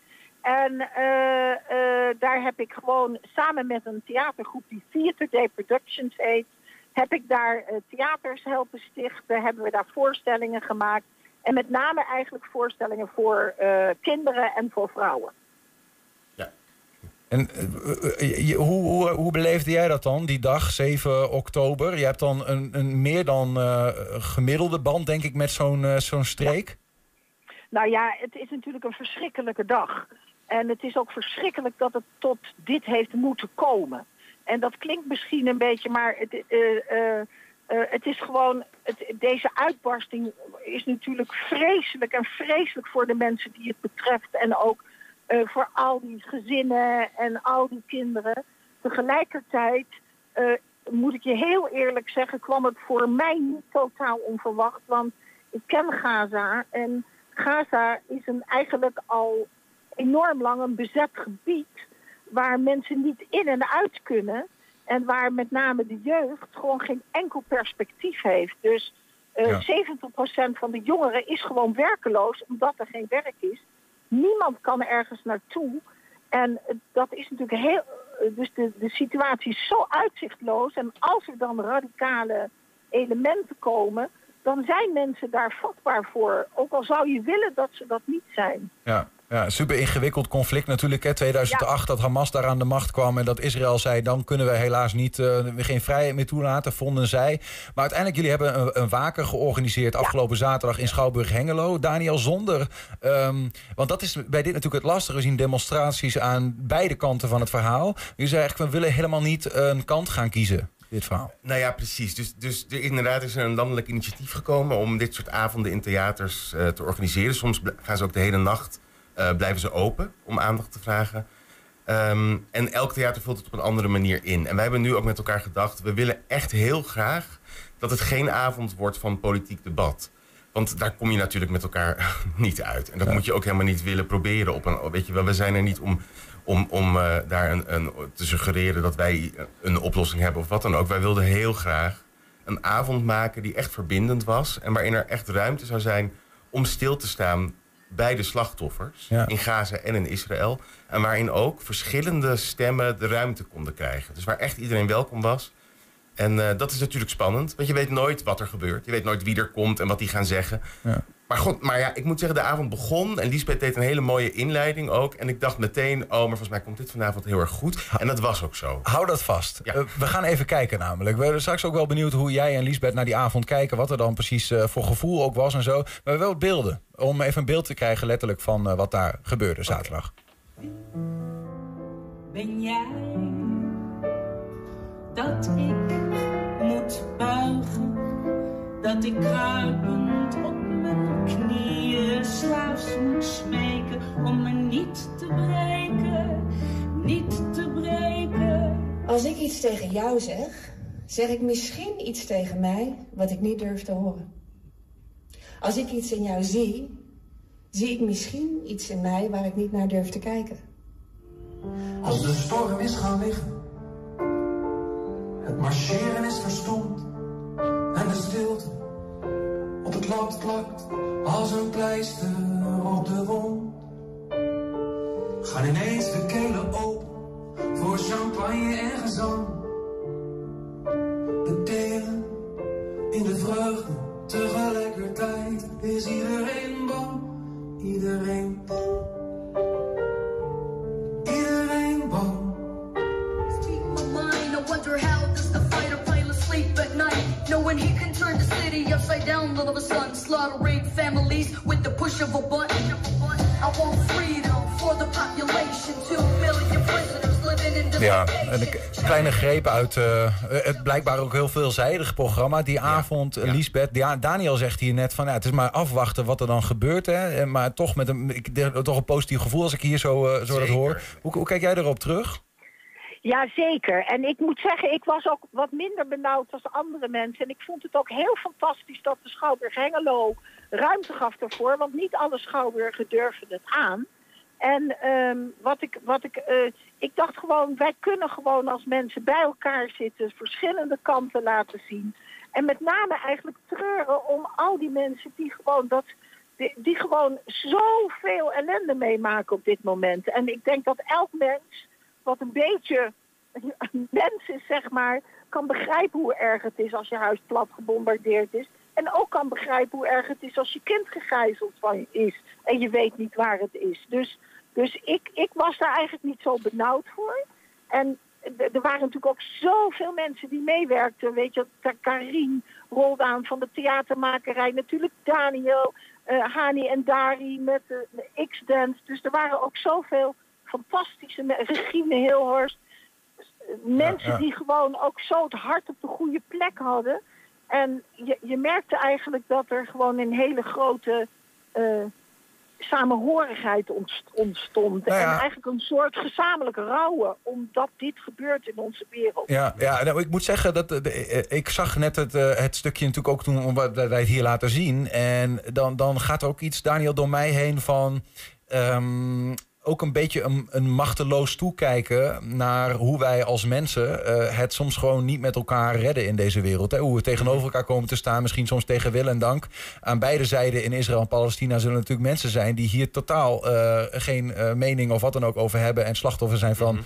En uh, uh, daar heb ik gewoon samen met een theatergroep die Theater Day Productions heet, heb ik daar uh, theaters helpen stichten, hebben we daar voorstellingen gemaakt. En met name eigenlijk voorstellingen voor kinderen en voor vrouwen. Ja. En je, hoe, hoe, hoe beleefde jij dat dan, die dag, 7 oktober? Je hebt dan een, een meer dan gemiddelde band, denk ik, met zo'n zo'n streek. Nou ja, het is natuurlijk een verschrikkelijke dag. En het is ook verschrikkelijk dat het tot dit heeft moeten komen. En dat klinkt misschien een beetje, maar het, uh, uh, het is gewoon. Deze uitbarsting is natuurlijk vreselijk en vreselijk voor de mensen die het betreft. En ook voor al die gezinnen en al die kinderen. Tegelijkertijd moet ik je heel eerlijk zeggen, kwam het voor mij niet totaal onverwacht. Want ik ken Gaza en Gaza is een eigenlijk al enorm lang een bezet gebied waar mensen niet in en uit kunnen. En waar met name de jeugd gewoon geen enkel perspectief heeft. Dus uh, ja. 70% van de jongeren is gewoon werkeloos omdat er geen werk is. Niemand kan ergens naartoe. En dat is natuurlijk heel. Dus de, de situatie is zo uitzichtloos. En als er dan radicale elementen komen, dan zijn mensen daar vatbaar voor. Ook al zou je willen dat ze dat niet zijn. Ja. Ja, super ingewikkeld conflict natuurlijk. Hè. 2008 dat Hamas daar aan de macht kwam en dat Israël zei... dan kunnen we helaas niet, uh, geen vrijheid meer toelaten, vonden zij. Maar uiteindelijk, jullie hebben een, een waker georganiseerd... afgelopen zaterdag in Schouwburg-Hengelo. Daniel Zonder, um, want dat is bij dit natuurlijk het lastige. We zien demonstraties aan beide kanten van het verhaal. Je zei eigenlijk, we willen helemaal niet een kant gaan kiezen. Dit verhaal. Nou ja, precies. Dus, dus er, inderdaad is er een landelijk initiatief gekomen om dit soort avonden in theaters uh, te organiseren. Soms gaan ze ook de hele nacht uh, blijven ze open om aandacht te vragen. Um, en elk theater vult het op een andere manier in. En wij hebben nu ook met elkaar gedacht... we willen echt heel graag dat het geen avond wordt van politiek debat. Want daar kom je natuurlijk met elkaar niet uit. En dat ja. moet je ook helemaal niet willen proberen. Op een, weet je wel, we zijn er niet om, om, om uh, daar een, een, te suggereren dat wij een oplossing hebben of wat dan ook. Wij wilden heel graag een avond maken die echt verbindend was. En waarin er echt ruimte zou zijn om stil te staan bij de slachtoffers ja. in Gaza en in Israël. En waarin ook verschillende stemmen de ruimte konden krijgen. Dus waar echt iedereen welkom was. En uh, dat is natuurlijk spannend, want je weet nooit wat er gebeurt. Je weet nooit wie er komt en wat die gaan zeggen. Ja. Maar, god, maar ja, ik moet zeggen, de avond begon en Lisbeth deed een hele mooie inleiding ook. En ik dacht meteen, oh, maar volgens mij komt dit vanavond heel erg goed. En dat was ook zo. Hou dat vast. Ja. Uh, we gaan even kijken namelijk. We zijn straks ook wel benieuwd hoe jij en Lisbeth naar die avond kijken. Wat er dan precies uh, voor gevoel ook was en zo. Maar wel beelden. Om even een beeld te krijgen letterlijk van uh, wat daar gebeurde zaterdag. Okay. Ben jij dat ik moet buigen? Dat ik mijn knieën slaafs moet smeken om me niet te breken, niet te breken. Als ik iets tegen jou zeg, zeg ik misschien iets tegen mij wat ik niet durf te horen. Als ik iets in jou zie, zie ik misschien iets in mij waar ik niet naar durf te kijken. Als de storm is gaan liggen, het marcheren is verstomd en de stilte het land plakt als een pleister op de wond. Gaan ineens de kelen open voor champagne en gezang. We delen in de vreugde tegelijkertijd is iedereen bang, iedereen bang. City upside down all of a sudden, slaughtering families with the push of a button. I want freedom for the population, two million prisoners living in Ja, en een kleine greep uit uh, het blijkbaar ook heel veelzijdig programma. Die avond, ja. Lisbeth, ja, Daniel zegt hier net van... Ja, het is maar afwachten wat er dan gebeurt. Hè, maar toch met een, ik, toch een positief gevoel als ik hier zo, uh, zo dat hoor. Hoe, hoe kijk jij erop terug? Ja, zeker. En ik moet zeggen, ik was ook wat minder benauwd als andere mensen. En ik vond het ook heel fantastisch dat de Schouwburg Hengelo ruimte gaf ervoor. Want niet alle Schouwburgen durven het aan. En um, wat ik, wat ik, uh, ik dacht gewoon, wij kunnen gewoon als mensen bij elkaar zitten, verschillende kanten laten zien. En met name eigenlijk treuren om al die mensen die gewoon dat, die, die gewoon zoveel ellende meemaken op dit moment. En ik denk dat elk mens wat een beetje mens is, zeg maar, kan begrijpen hoe erg het is als je huis plat gebombardeerd is. En ook kan begrijpen hoe erg het is als je kind gegijzeld van is en je weet niet waar het is. Dus, dus ik, ik was daar eigenlijk niet zo benauwd voor. En er waren natuurlijk ook zoveel mensen die meewerkten. Weet je, Karin rolde aan van de theatermakerij. Natuurlijk Daniel, uh, Hani en Dari met de, de X-Dance. Dus er waren ook zoveel fantastische Regine Hilhorst. Mensen ja, ja. die gewoon ook zo het hart op de goede plek hadden. En je, je merkte eigenlijk dat er gewoon een hele grote uh, samenhorigheid ontstond. Nou ja. En eigenlijk een soort gezamenlijke rouwen, omdat dit gebeurt in onze wereld. Ja, ja nou, ik moet zeggen, dat de, eh, ik zag net het, het stukje natuurlijk ook toen wat wij het hier laten zien. En dan, dan gaat er ook iets, Daniel, door mij heen van... Um, ook een beetje een, een, machteloos toekijken naar hoe wij als mensen uh, het soms gewoon niet met elkaar redden in deze wereld. Hè? Hoe we tegenover elkaar komen te staan, misschien soms tegen wil en dank. Aan beide zijden in Israël en Palestina zullen natuurlijk mensen zijn die hier totaal uh, geen uh, mening of wat dan ook over hebben en slachtoffer zijn van. Mm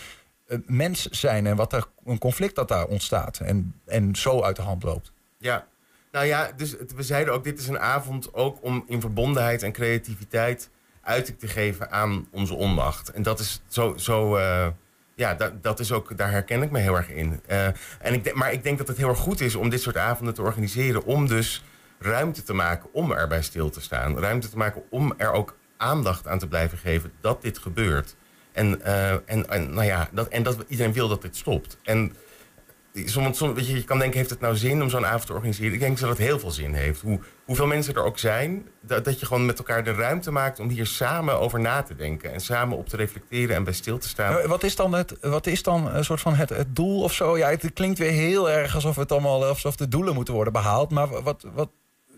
-hmm. mens zijn en wat er een conflict dat daar ontstaat en, en zo uit de hand loopt. Ja, nou ja, dus we zeiden ook: dit is een avond ook om in verbondenheid en creativiteit uiting te geven aan onze onmacht. En dat is zo, zo uh, ja, dat, dat is ook, daar herken ik me heel erg in. Uh, en ik maar ik denk dat het heel erg goed is om dit soort avonden te organiseren, om dus ruimte te maken om erbij stil te staan. Ruimte te maken om er ook aandacht aan te blijven geven dat dit gebeurt. En, uh, en, en, nou ja, dat, en dat iedereen wil dat dit stopt. En soms, soms, weet je, je kan denken, heeft het nou zin om zo'n avond te organiseren? Ik denk dat het heel veel zin heeft. Hoe, hoeveel mensen er ook zijn, dat, dat je gewoon met elkaar de ruimte maakt om hier samen over na te denken. En samen op te reflecteren en bij stil te staan. Wat is dan, het, wat is dan een soort van het, het doel of zo? Ja, het klinkt weer heel erg alsof het allemaal alsof de doelen moeten worden behaald. Maar wat, wat,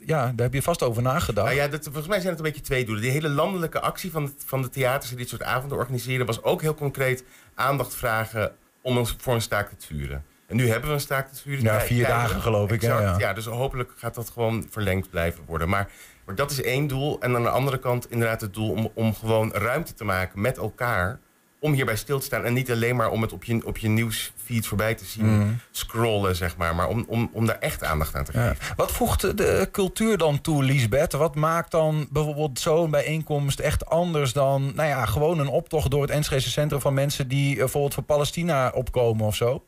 ja, daar heb je vast over nagedacht. Nou ja, dat, volgens mij zijn het een beetje twee doelen. Die hele landelijke actie van, van de theaters die dit soort avonden organiseren, was ook heel concreet aandacht vragen om ons voor een staakt het vuren. En nu hebben we een staakt het vuren. Ja, vier dagen geloof ik. Exact, ja, ja. dus hopelijk gaat dat gewoon verlengd blijven worden. Maar, maar dat is één doel. En aan de andere kant inderdaad het doel om, om gewoon ruimte te maken met elkaar. Om hierbij stil te staan. En niet alleen maar om het op je, op je nieuwsfeed voorbij te zien mm. scrollen, zeg maar. Maar om, om, om daar echt aandacht aan te geven. Ja. Wat voegt de cultuur dan toe, Liesbeth? Wat maakt dan bijvoorbeeld zo'n bijeenkomst echt anders dan... nou ja, gewoon een optocht door het Enschede Centrum van mensen... die bijvoorbeeld voor Palestina opkomen of zo?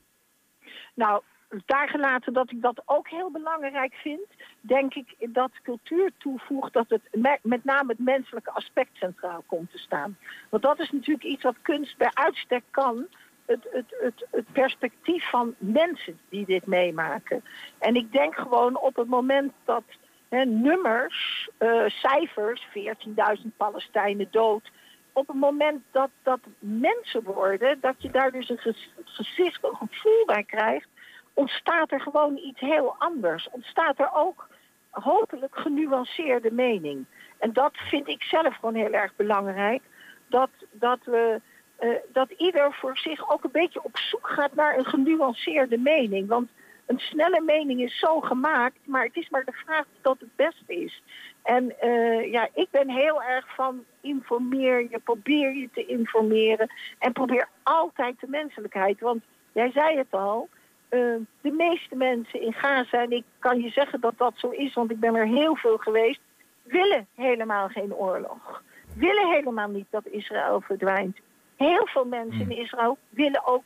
Nou, daar gelaten dat ik dat ook heel belangrijk vind, denk ik dat cultuur toevoegt dat het met name het menselijke aspect centraal komt te staan. Want dat is natuurlijk iets wat kunst bij uitstek kan. Het, het, het, perspectief van mensen die dit meemaken. En ik denk gewoon op het moment dat hè, nummers, uh, cijfers, 14.000 Palestijnen dood, op het moment dat dat mensen worden, dat je daar dus een gezicht, een gevoel bij krijgt, ontstaat er gewoon iets heel anders. Ontstaat er ook hopelijk genuanceerde mening. En dat vind ik zelf gewoon heel erg belangrijk. Dat, dat, we, uh, dat ieder voor zich ook een beetje op zoek gaat naar een genuanceerde mening. Want een snelle mening is zo gemaakt, maar het is maar de vraag of dat het beste is. En uh, ja, ik ben heel erg van informeer je, probeer je te informeren en probeer altijd de menselijkheid. Want jij zei het al, uh, de meeste mensen in Gaza, en ik kan je zeggen dat dat zo is, want ik ben er heel veel geweest, willen helemaal geen oorlog. Willen helemaal niet dat Israël verdwijnt. Heel veel mensen in Israël willen ook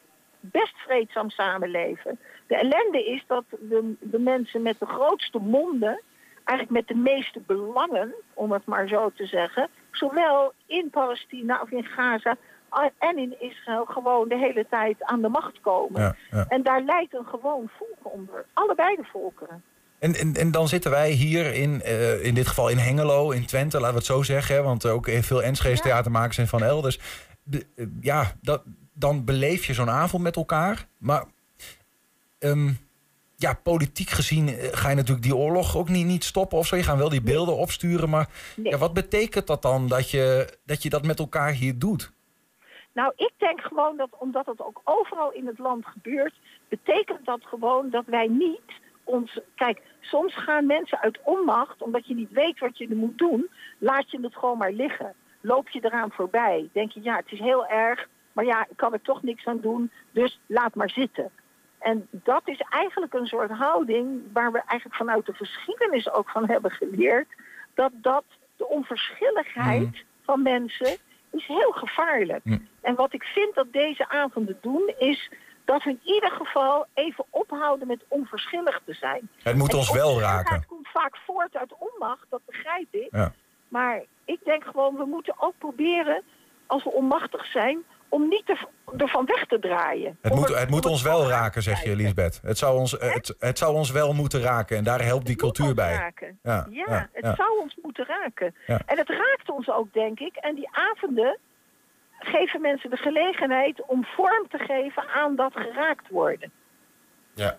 best vreedzaam samenleven. De ellende is dat de, de mensen met de grootste monden eigenlijk met de meeste belangen, om het maar zo te zeggen, zowel in Palestina of in Gaza en in Israël gewoon de hele tijd aan de macht komen. Ja, ja. En daar leidt een gewoon volk onder. Allebei de volkeren. En, en, en dan zitten wij hier in, eh, in dit geval in Hengelo, in Twente, laten we het zo zeggen. Hè, want ook veel Enschede's theatermakers zijn van elders. De- eh, ja, dat, dan beleef je zo'n avond met elkaar. Maar ehm, ja, politiek gezien eh, ga je natuurlijk die oorlog ook niet, niet stoppen of zo. Je gaat wel die beelden opsturen. Maar Nee. ja, wat betekent dat dan dat je, dat je dat met elkaar hier doet? Nou, ik denk gewoon dat omdat het ook overal in het land gebeurt, betekent dat gewoon dat wij niet ons. Kijk, soms gaan mensen uit onmacht, omdat je niet weet wat je er moet doen, laat je het gewoon maar liggen. Loop je eraan voorbij. Denk je, ja, het is heel erg, maar ja, ik kan er toch niks aan doen, dus laat maar zitten. En dat is eigenlijk een soort houding waar we eigenlijk vanuit de geschiedenis ook van hebben geleerd. Dat, dat de onverschilligheid van mensen is heel gevaarlijk. En wat ik vind dat deze avonden doen, is dat we in ieder geval even ophouden met onverschillig te zijn. Het moet En ons wel raken. komt vaak voort uit onmacht, dat begrijp ik. Ja. Maar ik denk gewoon, we moeten ook proberen, als we onmachtig zijn, om niet er- ervan weg te draaien. Het moet, het moet ons wel raken, zeg je, Lisbeth. Het zou, ons, het, het zou ons wel moeten raken en daar helpt die cultuur bij. raken. Ja, Ja, ja, het ja. zou ons moeten raken. Ja. En het raakt ons ook, denk ik. En die avonden geven mensen de gelegenheid om vorm te geven aan dat geraakt worden. Ja,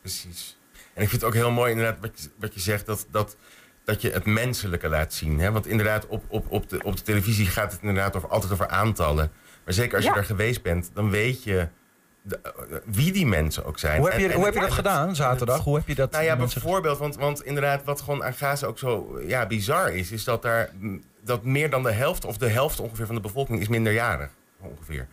precies. En ik vind het ook heel mooi inderdaad wat je, wat je zegt, dat, dat, dat je het menselijke laat zien. Hè? Want inderdaad, op, op, op, de, op de televisie gaat het inderdaad over, altijd over aantallen. Maar zeker als je daar geweest bent, dan weet je de- eh, wie die mensen ook zijn. Hoe heb je, En- en- hoe heb je dat het- gedaan zaterdag? Hoe heb je dat nou ja, bijvoorbeeld, want, want inderdaad, wat gewoon aan Gaza ook zo ja, bizar is, is dat daar dat meer dan de helft of de helft ongeveer van de bevolking is minderjarig. Ongeveer.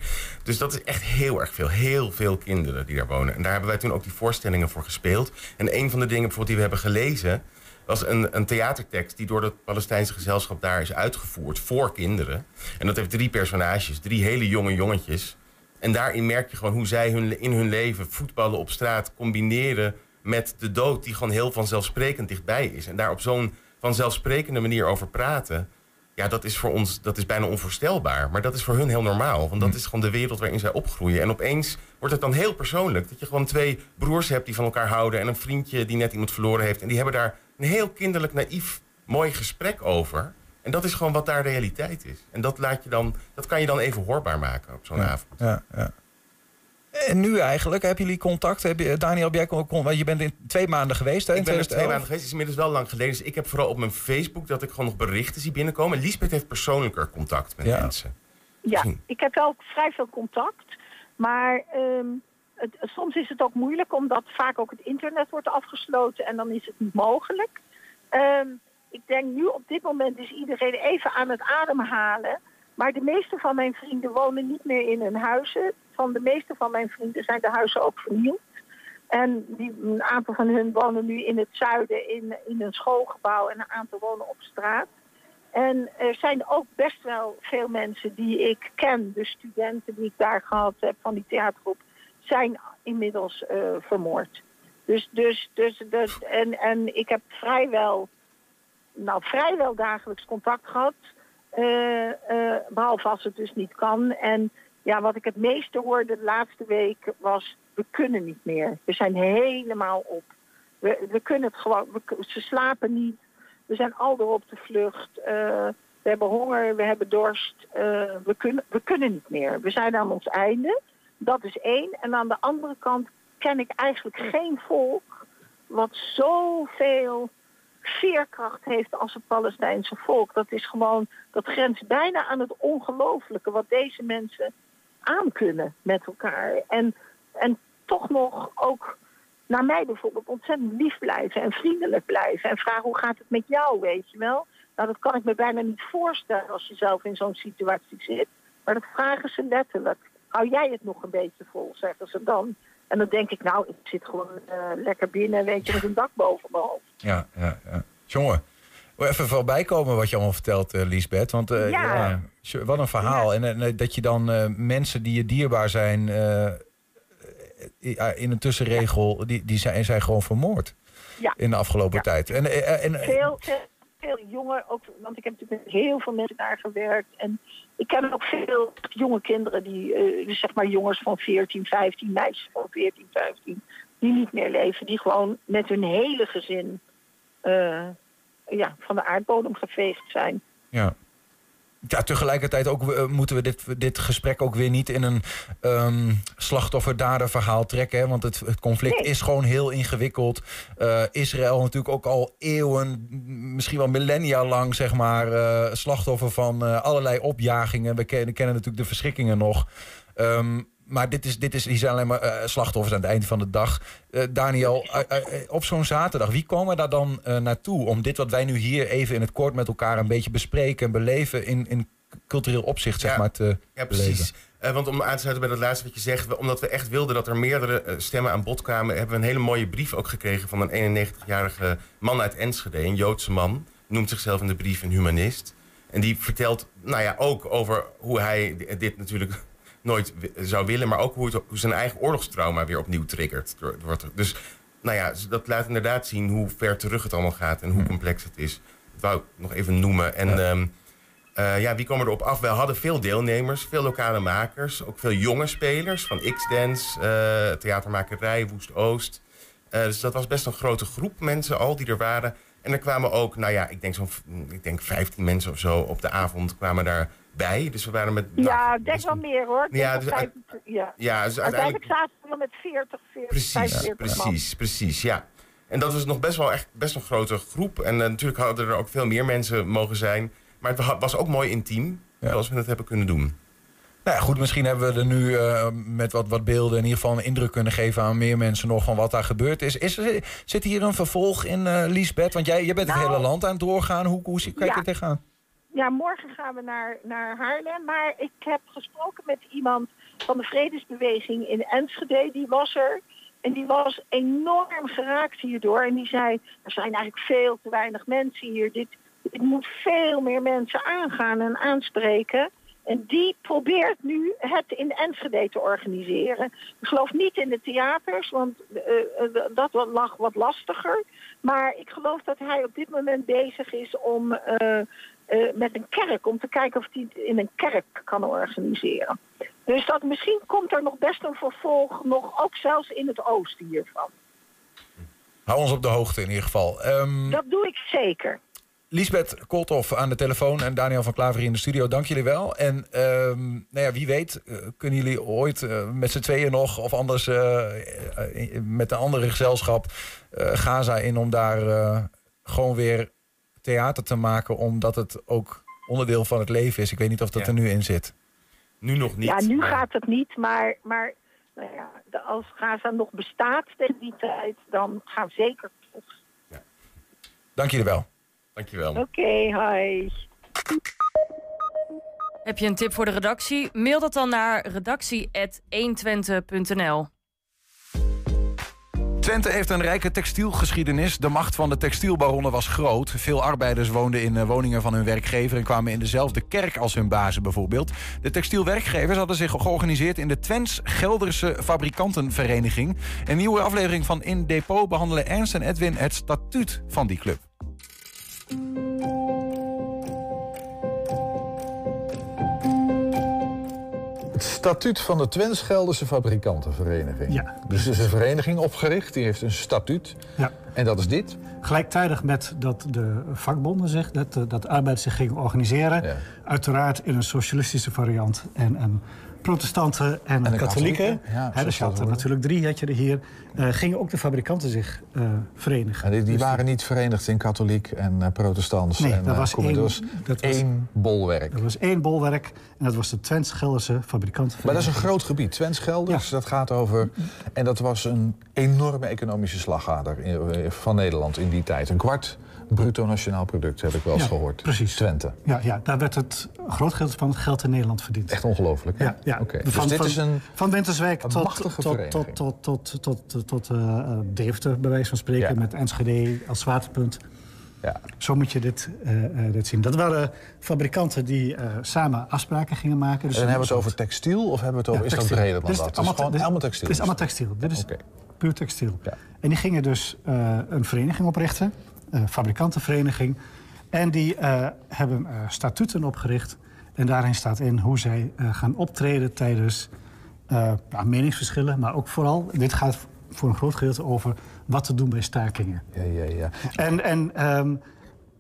Dus dat is echt heel erg veel. Heel veel kinderen die daar wonen. En daar hebben wij toen ook die voorstellingen voor gespeeld. En een van de dingen bijvoorbeeld die we hebben gelezen. Was een, een theatertekst die door het Palestijnse gezelschap daar is uitgevoerd voor kinderen. En dat heeft drie personages, drie hele jonge jongetjes. En daarin merk je gewoon hoe zij hun, in hun leven voetballen op straat combineren met de dood, die gewoon heel vanzelfsprekend dichtbij is. En daar op zo'n vanzelfsprekende manier over praten. Ja, dat is voor ons dat is bijna onvoorstelbaar. Maar dat is voor hun heel normaal. Want dat is gewoon de wereld waarin zij opgroeien. En opeens wordt het dan heel persoonlijk. Dat je gewoon twee broers hebt die van elkaar houden. En een vriendje die net iemand verloren heeft. En die hebben daar een heel kinderlijk, naïef, mooi gesprek over. En dat is gewoon wat daar realiteit is. En dat, laat je dan, dat kan je dan even hoorbaar maken op zo'n Ja, avond. Ja, ja. En nu eigenlijk, hebben jullie contact? Heb je, Daniel, heb jij kon, kon- want je bent in twee maanden geweest, hè? in Ik ben er twee 2011? maanden geweest. Het is inmiddels wel lang geleden. Dus ik heb vooral op mijn Facebook dat ik gewoon nog berichten zie binnenkomen. Lisbeth heeft persoonlijker contact met Ja. mensen. Ja, ik heb wel vrij veel contact. Maar ehm, soms is het ook moeilijk, omdat vaak ook het internet wordt afgesloten en dan is het niet mogelijk. Ehm, ik denk nu op dit moment is iedereen even aan het ademhalen. Maar de meeste van mijn vrienden wonen niet meer in hun huizen. Van de meeste van mijn vrienden zijn de huizen ook vernieuwd. En die, een aantal van hun wonen nu in het zuiden in, in een schoolgebouw en een aantal wonen op straat. En er zijn ook best wel veel mensen die ik ken, de studenten die ik daar gehad heb van die theatergroep, zijn inmiddels eh, vermoord. Dus, dus, dus dat, en, en ik heb vrijwel, nou, vrijwel dagelijks contact gehad. eh, eh, behalve als het dus niet kan. En ja, wat ik het meeste hoorde de laatste week was, we kunnen niet meer. We zijn helemaal op. We, we kunnen het gewoon, we, ze slapen niet. We zijn al door op de vlucht. we hebben honger, we hebben dorst. we, kunnen, we kunnen niet meer. We zijn aan ons einde. Dat is één. En aan de andere kant ken ik eigenlijk geen volk wat zoveel veerkracht heeft als het Palestijnse volk. Dat is gewoon, dat grenst bijna aan het ongelooflijke wat deze mensen aankunnen met elkaar. En, en toch nog ook naar mij bijvoorbeeld ontzettend lief blijven en vriendelijk blijven. En vragen hoe gaat het met jou, weet je wel. Nou, dat kan ik me bijna niet voorstellen als je zelf in zo'n situatie zit. Maar dat vragen ze letterlijk. Hou jij het nog een beetje vol, zeggen ze dan. En dan denk ik, nou, ik zit gewoon eh, lekker binnen, weet je, met een dak boven mijn hoofd. Ja, ja, ja. Jongen, even voorbij komen wat je allemaal vertelt, eh Lisbeth. Want eh, Ja. ja, wat een verhaal. En dat je dan mensen die je dierbaar zijn... in een tussenregel, die, die zijn, zijn gewoon vermoord Ja. in de afgelopen tijd. En, en, Veel, veel, veel jongen, ook, want ik heb natuurlijk met heel veel mensen daar gewerkt. En ik ken ook veel jonge kinderen, die, eh, dus zeg maar jongens van 14, 15, meisjes van 14, 15, die niet meer leven. Die gewoon met hun hele gezin eh, ja, van de aardbodem geveegd zijn. Ja. Ja, tegelijkertijd ook, eh, moeten we dit, dit gesprek ook weer niet in een ehm slachtoffer-dader verhaal trekken. Hè? Want het, het conflict Nee. is gewoon heel ingewikkeld. Eh, Israël natuurlijk ook al eeuwen, misschien wel millennia lang, zeg maar, eh, slachtoffer van allerlei opjagingen. We kennen, kennen natuurlijk de verschrikkingen nog. Ehm, maar dit is, dit is, die zijn alleen maar eh, slachtoffers aan het einde van de dag. Eh, Daniel, eh, op zo'n zaterdag, wie komen daar dan naartoe om dit wat wij nu hier even in het kort met elkaar een beetje bespreken en beleven in, in cultureel opzicht, zeg maar, te Ja, precies. Want om aan te sluiten bij dat laatste wat je zegt, omdat we echt wilden dat er meerdere stemmen aan bod kwamen, hebben we een hele mooie brief ook gekregen van een 91-jarige man uit Enschede, een Joodse man, noemt zichzelf in de brief een humanist. En die vertelt, nou ja, ook over hoe hij di- dit natuurlijk nooit zou willen, maar ook hoe, het, hoe zijn eigen oorlogstrauma weer opnieuw triggert. Dus nou ja, dat laat inderdaad zien hoe ver terug het allemaal gaat en hoe complex het is. Dat wou ik nog even noemen. En ehm, eh, ja, wie komen erop af? We hadden veel deelnemers, veel lokale makers, ook veel jonge spelers van X-Dance, eh, theatermakerij, Woest Oost. Eh, dus dat was best een grote groep mensen al die er waren. En er kwamen ook, nou ja, ik denk zo'n ik denk 15 mensen of zo op de avond kwamen daarbij. Dus we waren met. Ja, ik denk wel meer hoor. Denk Ja, dus 25 ja. Ja, dus Uiteindelijk uiteindelijk. zaten we met 40, 40 Precies, 45 man. precies, precies, ja. En dat was nog best wel echt best een grote groep. En eh, natuurlijk hadden er ook veel meer mensen mogen zijn. Maar het wa- was ook mooi intiem, zoals we het hebben kunnen doen. Nou ja, goed, misschien hebben we er nu eh, met wat, wat beelden in ieder geval een indruk kunnen geven aan meer mensen nog van wat daar gebeurd is. is er, zit hier een vervolg in, eh Liesbeth? Want jij, jij bent het Nou, hele land aan het doorgaan. Hoe, hoe zie- kijk je ja. er tegenaan? Ja, morgen gaan we naar, naar Haarlem. Maar ik heb gesproken met iemand van de Vredesbeweging in Enschede. Die was er. En die was enorm geraakt hierdoor. En die zei, er zijn eigenlijk veel te weinig mensen hier. Dit, moet veel meer mensen aangaan en aanspreken. En die probeert nu het in Enschede te organiseren. Ik geloof niet in de theaters, want eh, eh, dat lag wat lastiger. Maar ik geloof dat hij op dit moment bezig is om eh, eh, met een kerk, om te kijken of hij het in een kerk kan organiseren. Dus dat misschien komt er nog best een vervolg, nog ook zelfs in het oosten hiervan. Hou ons op de hoogte in ieder geval. Ehm Dat doe ik zeker. Lisbeth Kolthoff aan de telefoon en Daniel van Klaver in de studio. Dank jullie wel. En ehm, nou ja, wie weet eh, kunnen jullie ooit eh, met z'n tweeën nog... of anders met een andere gezelschap Gaza in... om daar gewoon weer theater te maken... omdat het ook onderdeel van het leven is. Ik weet niet of dat Ja. er nu in zit. Nu nog niet. ja, nu maar- gaat het niet, maar, maar nou ja, de- als Gaza nog bestaat tegen die tijd, dan gaan we zeker terug. Dank jullie wel. Dankjewel. Oké, hi. Heb je een tip voor de redactie? Mail dat dan naar redactie.120.nl. Twente heeft een rijke textielgeschiedenis. De macht van de textielbaronnen was groot. Veel arbeiders woonden in eh, woningen van hun werkgever... en kwamen in dezelfde kerk als hun bazen bijvoorbeeld. De textielwerkgevers hadden zich georganiseerd... in de Twents Gelderse Fabrikantenvereniging. Een nieuwe aflevering van In Depot behandelen Ernst en Edwin... het statuut van die club. Het statuut van de Twents Gelderse Fabrikantenvereniging. Ja. Dus er is een vereniging opgericht, die heeft een statuut. Ja. En dat is dit. Gelijktijdig met dat de vakbonden zich, dat, de- dat de arbeid zich ging organiseren. Uiteraard in een socialistische variant. En een protestanten en, En katholieken. ja, Hè, dus je had er natuurlijk drie, had je er hier. eh, gingen ook de fabrikanten zich eh, verenigen. En die, die Dus waren niet verenigd in katholiek en eh, protestants. Nee, en, dat was één- dat was dat was- één bolwerk. Er was één bolwerk en dat was de Twents Gelderse Maar dat is een groot gebied. Twents Gelders, dat gaat over... En dat was een enorme economische slagader in- van Nederland in die tijd. Een kwart bruto nationaal product, heb ik wel eens Ja, gehoord. precies. Twente. Ja, ja, daar werd het groot gedeelte van het geld in Nederland verdiend. Echt ongelooflijk. Ja, ja. Oké, Van, Dus dit van, is een... van Winterswijk een tot, tot, tot, tot, tot, tot, tot eh, eh, Deventer, bij wijze van spreken, Ja. met Enschede als zwaartepunt. Ja. Zo moet je dit, eh, dit zien. Dat waren fabrikanten die samen afspraken gingen maken. Dus en hebben we het over textiel of hebben we het over... Ja, is dat breder dan dat? Het is allemaal, gewoon allemaal textiel. Dit is allemaal textiel. Dit is puur textiel. Ja. En die gingen dus een vereniging oprichten, fabrikantenvereniging. En die eh, hebben eh, statuten opgericht. En daarin staat in hoe zij eh, gaan optreden tijdens eh, meningsverschillen. Maar ook vooral, dit gaat voor een groot gedeelte over wat te doen bij stakingen. Ja, ja, ja. En, en ehm,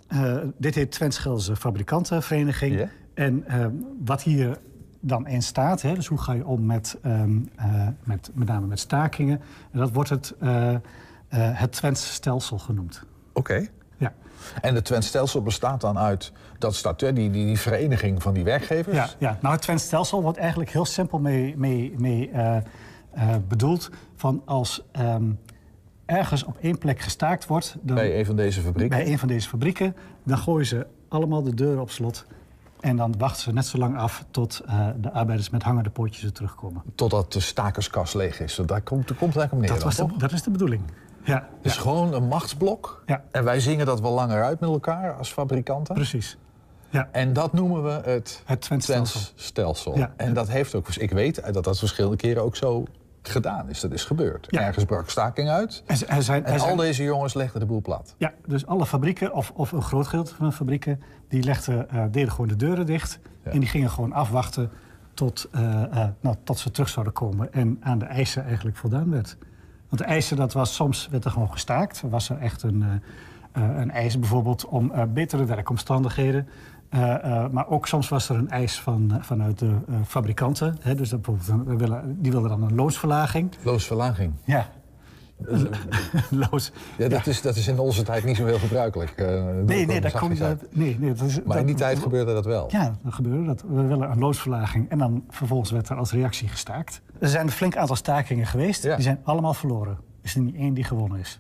eh, dit heet Twents Gelderse Fabrikantenvereniging. En ehm, wat hier dan in staat, hè, dus hoe ga je om met, ehm, eh, met met name met stakingen... En dat wordt het, eh, eh, het Twents stelsel genoemd. Oké. Ja. En het Twents stelsel bestaat dan uit dat statuut, die, die, die vereniging van die werkgevers? Ja, ja. nou het Twents stelsel wordt eigenlijk heel simpel mee, mee, mee eh, eh, bedoeld. Van als ehm, ergens op één plek gestaakt wordt... Dan, Bij een van deze fabrieken? Bij een van deze fabrieken. Dan gooien ze allemaal de deuren op slot. En dan wachten ze net zo lang af tot eh, de arbeiders met hangende pootjes er terugkomen. Totdat de stakerskas leeg is. Daar komt, daar komt het eigenlijk op neer Dat, was de, dat is de bedoeling. Ja, Het is gewoon een machtsblok. Ja. En wij zingen dat wel langer uit met elkaar als fabrikanten. precies. Ja. En dat noemen we het, Het Twents Twents stelsel. stelsel. Ja. En dat heeft ook, ik weet dat dat verschillende keren ook zo gedaan is. Dat is gebeurd. Ja. Ergens brak staking uit. Zijn, En er zijn- al deze jongens legden de boel plat. Ja, dus alle fabrieken, of, of een groot gedeelte van de fabrieken, die legden, eh, deden gewoon de deuren dicht. Ja. En die gingen gewoon afwachten tot, eh, nou, tot ze terug zouden komen. En aan de eisen eigenlijk voldaan werd. Want de eisen, dat was soms werd er gewoon gestaakt. Was er echt een, eh, een eis bijvoorbeeld om eh, betere werkomstandigheden. Maar ook soms was er een eis van, vanuit de fabrikanten. Hè, dus dat bijvoorbeeld, we willen, die wilden dan een loonsverlaging. Loonsverlaging. Ja. Loos. Ja, dat, Is, dat is in onze tijd niet zo heel gebruikelijk. eh, Nee, nee, dat niet. dat. Nee, nee, dat is, Maar in die tijd gebeurde dat wel. Ja, dat gebeurde dat. We willen een loonsverlaging. En dan vervolgens werd er als reactie gestaakt. Er zijn een flink aantal stakingen geweest. Ja. Die zijn allemaal verloren. Er is er niet één die gewonnen is.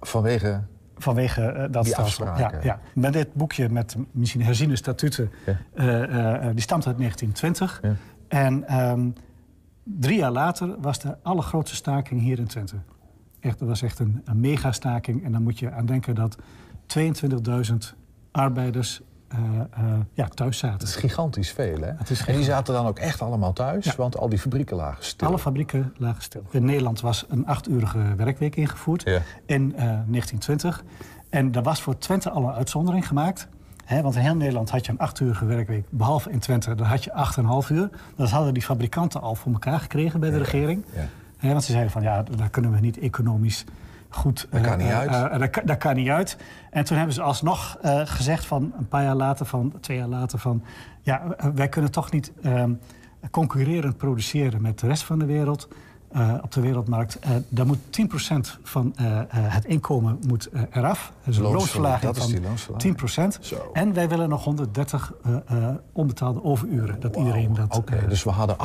Vanwege Vanwege eh, dat stelsel. Ja, ja. Met dit boekje met misschien herziene statuten... Ja. eh, die stamt uit 1920. Ja. En ehm, drie jaar later was de allergrootste staking hier in Twente. Echt, dat was echt een, een megastaking. En dan moet je aan denken dat 22.000 arbeiders eh, eh, ja, thuis zaten. Het is gigantisch veel, hè? Het is en die zaten dan ook echt allemaal thuis, Ja. want al die fabrieken lagen stil. Alle fabrieken lagen stil. In Nederland was een achtuurige werkweek ingevoerd Ja. in eh, 1920. En daar was voor Twente al een uitzondering gemaakt. Hè, want in heel Nederland had je een achtuurige werkweek. Behalve in Twente, daar had je 8,5 uur. Dat hadden die fabrikanten al voor elkaar gekregen bij de regering. Want ze zeiden van ja, daar kunnen we niet economisch goed... Dat kan eh, niet uit. eh, dat, kan- dat kan niet uit. En toen hebben ze alsnog eh, gezegd van een paar jaar later, van twee jaar later... van ja, wij kunnen toch niet ehm, concurrerend produceren met de rest van de wereld... eh, op de wereldmarkt. Eh daar moet 10% van eh, het inkomen moet, eraf. Dus een Loonsverla- loonsverlaging dat is van die loonsverlaging. 10%. Zo. En wij willen nog 130 eh, eh, onbetaalde overuren. Dat iedereen dat... Oké, dus we hadden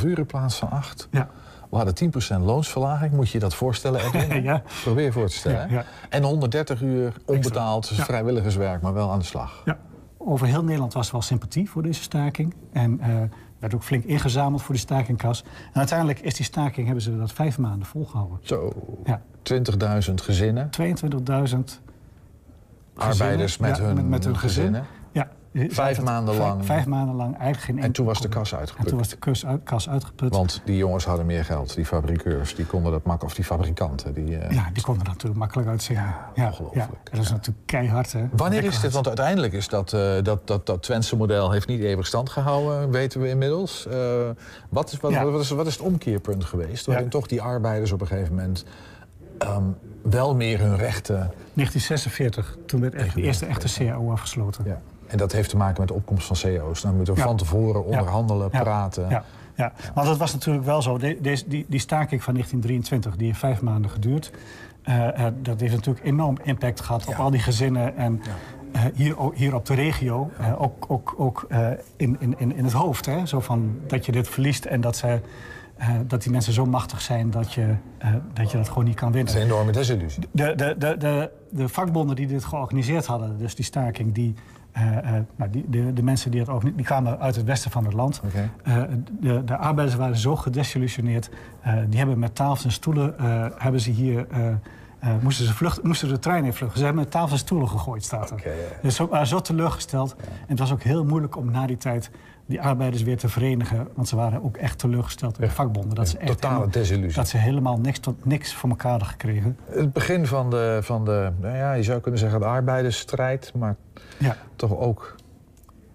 8,5 uur in plaats van 8. ja. We hadden 10% loonsverlaging. Moet je dat voorstellen, Edwin? Ja. Probeer je voor te stellen. Ja, hè? ja. En 130 uur onbetaald, dus vrijwilligerswerk, maar wel aan de slag. Ja, over heel Nederland was wel sympathie voor deze staking. En werd ook flink ingezameld voor die stakingkas. En uiteindelijk is die staking, hebben ze dat vijf maanden volgehouden. Zo, Ja. 20.000 gezinnen, 22.000 arbeiders met, ja, hun, met, met hun gezin. gezinnen. Vijf maanden lang. Vijf maanden lang eigenlijk geen En toen was de kas En uitgeput. toen was de kas, uit, kas uitgeput. Want die jongens hadden meer geld, die fabrikeurs, die konden dat makkelijk, of die fabrikanten. Die, eh, Ja, die konden er natuurlijk makkelijk uitzingen. Ja, ongelooflijk. Ja, dat is natuurlijk keihard, hè? Wanneer is dit? Want uiteindelijk is dat, eh, dat, dat, dat Twentse model heeft niet eeuwig stand gehouden, weten we inmiddels. Eh, wat, is, wat, is, wat is het omkeerpunt geweest? Waarin toch die arbeiders op een gegeven moment ehm, wel meer hun rechten... 1946, toen werd echt de eerste echte CAO afgesloten. Ja. En dat heeft te maken met de opkomst van CEO's. Dan moeten we Ja. van tevoren onderhandelen, Ja. praten. Ja, ja. want het was natuurlijk wel zo. De, deze- die, die staking van 1923, die heeft vijf maanden geduurd. eh, eh, dat heeft natuurlijk enorm impact gehad op al die gezinnen. En eh, hier, hier op de regio, ook, ook, ook in, in, in het hoofd. Hè? Zo van dat je dit verliest en dat, ze, dat die mensen zo machtig zijn dat je, dat, je dat gewoon niet kan winnen. Dat is een enorme desillusie. De, de, de, de, de vakbonden die dit georganiseerd hadden, dus die staking, die, nou, die, de, de mensen die het organi- die kwamen uit het westen van het land. Eh, de, de arbeiders waren zo gedesillusioneerd. eh, die hebben met tafels en stoelen eh, hebben ze hier. eh, eh, moesten, ze vlucht, moesten de trein in vluchten. Ze hebben met tafels en stoelen gegooid, staat er. Dus ze waren zo teleurgesteld. En het was ook heel moeilijk om na die tijd die arbeiders weer te verenigen. Want ze waren ook echt teleurgesteld in de vakbonden. Dat ze echt totale helemaal- desillusie. Dat ze helemaal niks, tot niks voor elkaar hadden gekregen. Het begin van de, van de nou ja, je zou kunnen zeggen de arbeidersstrijd, maar Ja. toch ook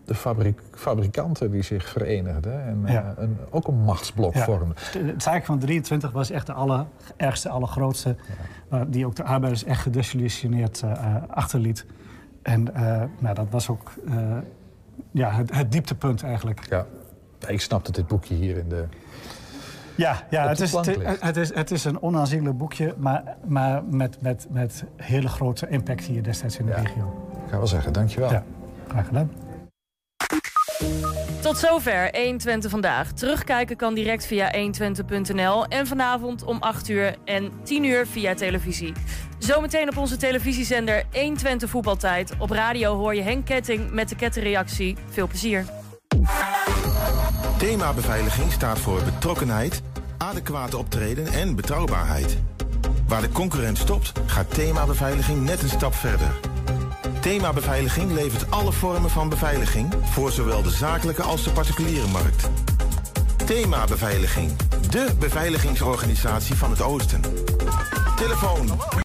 de fabrik, fabrikanten die zich verenigden en eh, een, ook een machtsblok vormden. De zaak van 23 was echt de allerergste, allergrootste. eh, die ook de arbeiders echt gedesillusioneerd eh, eh, achterliet. En nou, dat was ook ja, het, het dieptepunt eigenlijk. Ja. Ik snap dat dit boekje hier in de... Ja, ja het, is, het is, het is een onaanzienlijk boekje, maar, maar met, met, met hele grote impact hier destijds in de regio. Ik ga wel zeggen, dankjewel. Ja, graag gedaan. Tot zover 120 vandaag. Terugkijken kan direct via 120.nl en vanavond om 8 uur en 10 uur via televisie. Zometeen op onze televisiezender 120 voetbaltijd. Op radio hoor je Henk Ketting met de kettingreactie. Veel plezier. Thema beveiliging staat voor betrokkenheid, adequate optreden en betrouwbaarheid. Waar de concurrent stopt, gaat thema beveiliging net een stap verder. Thema beveiliging levert alle vormen van beveiliging voor zowel de zakelijke als de particuliere markt. Thema beveiliging, de beveiligingsorganisatie van het Oosten. Telefoon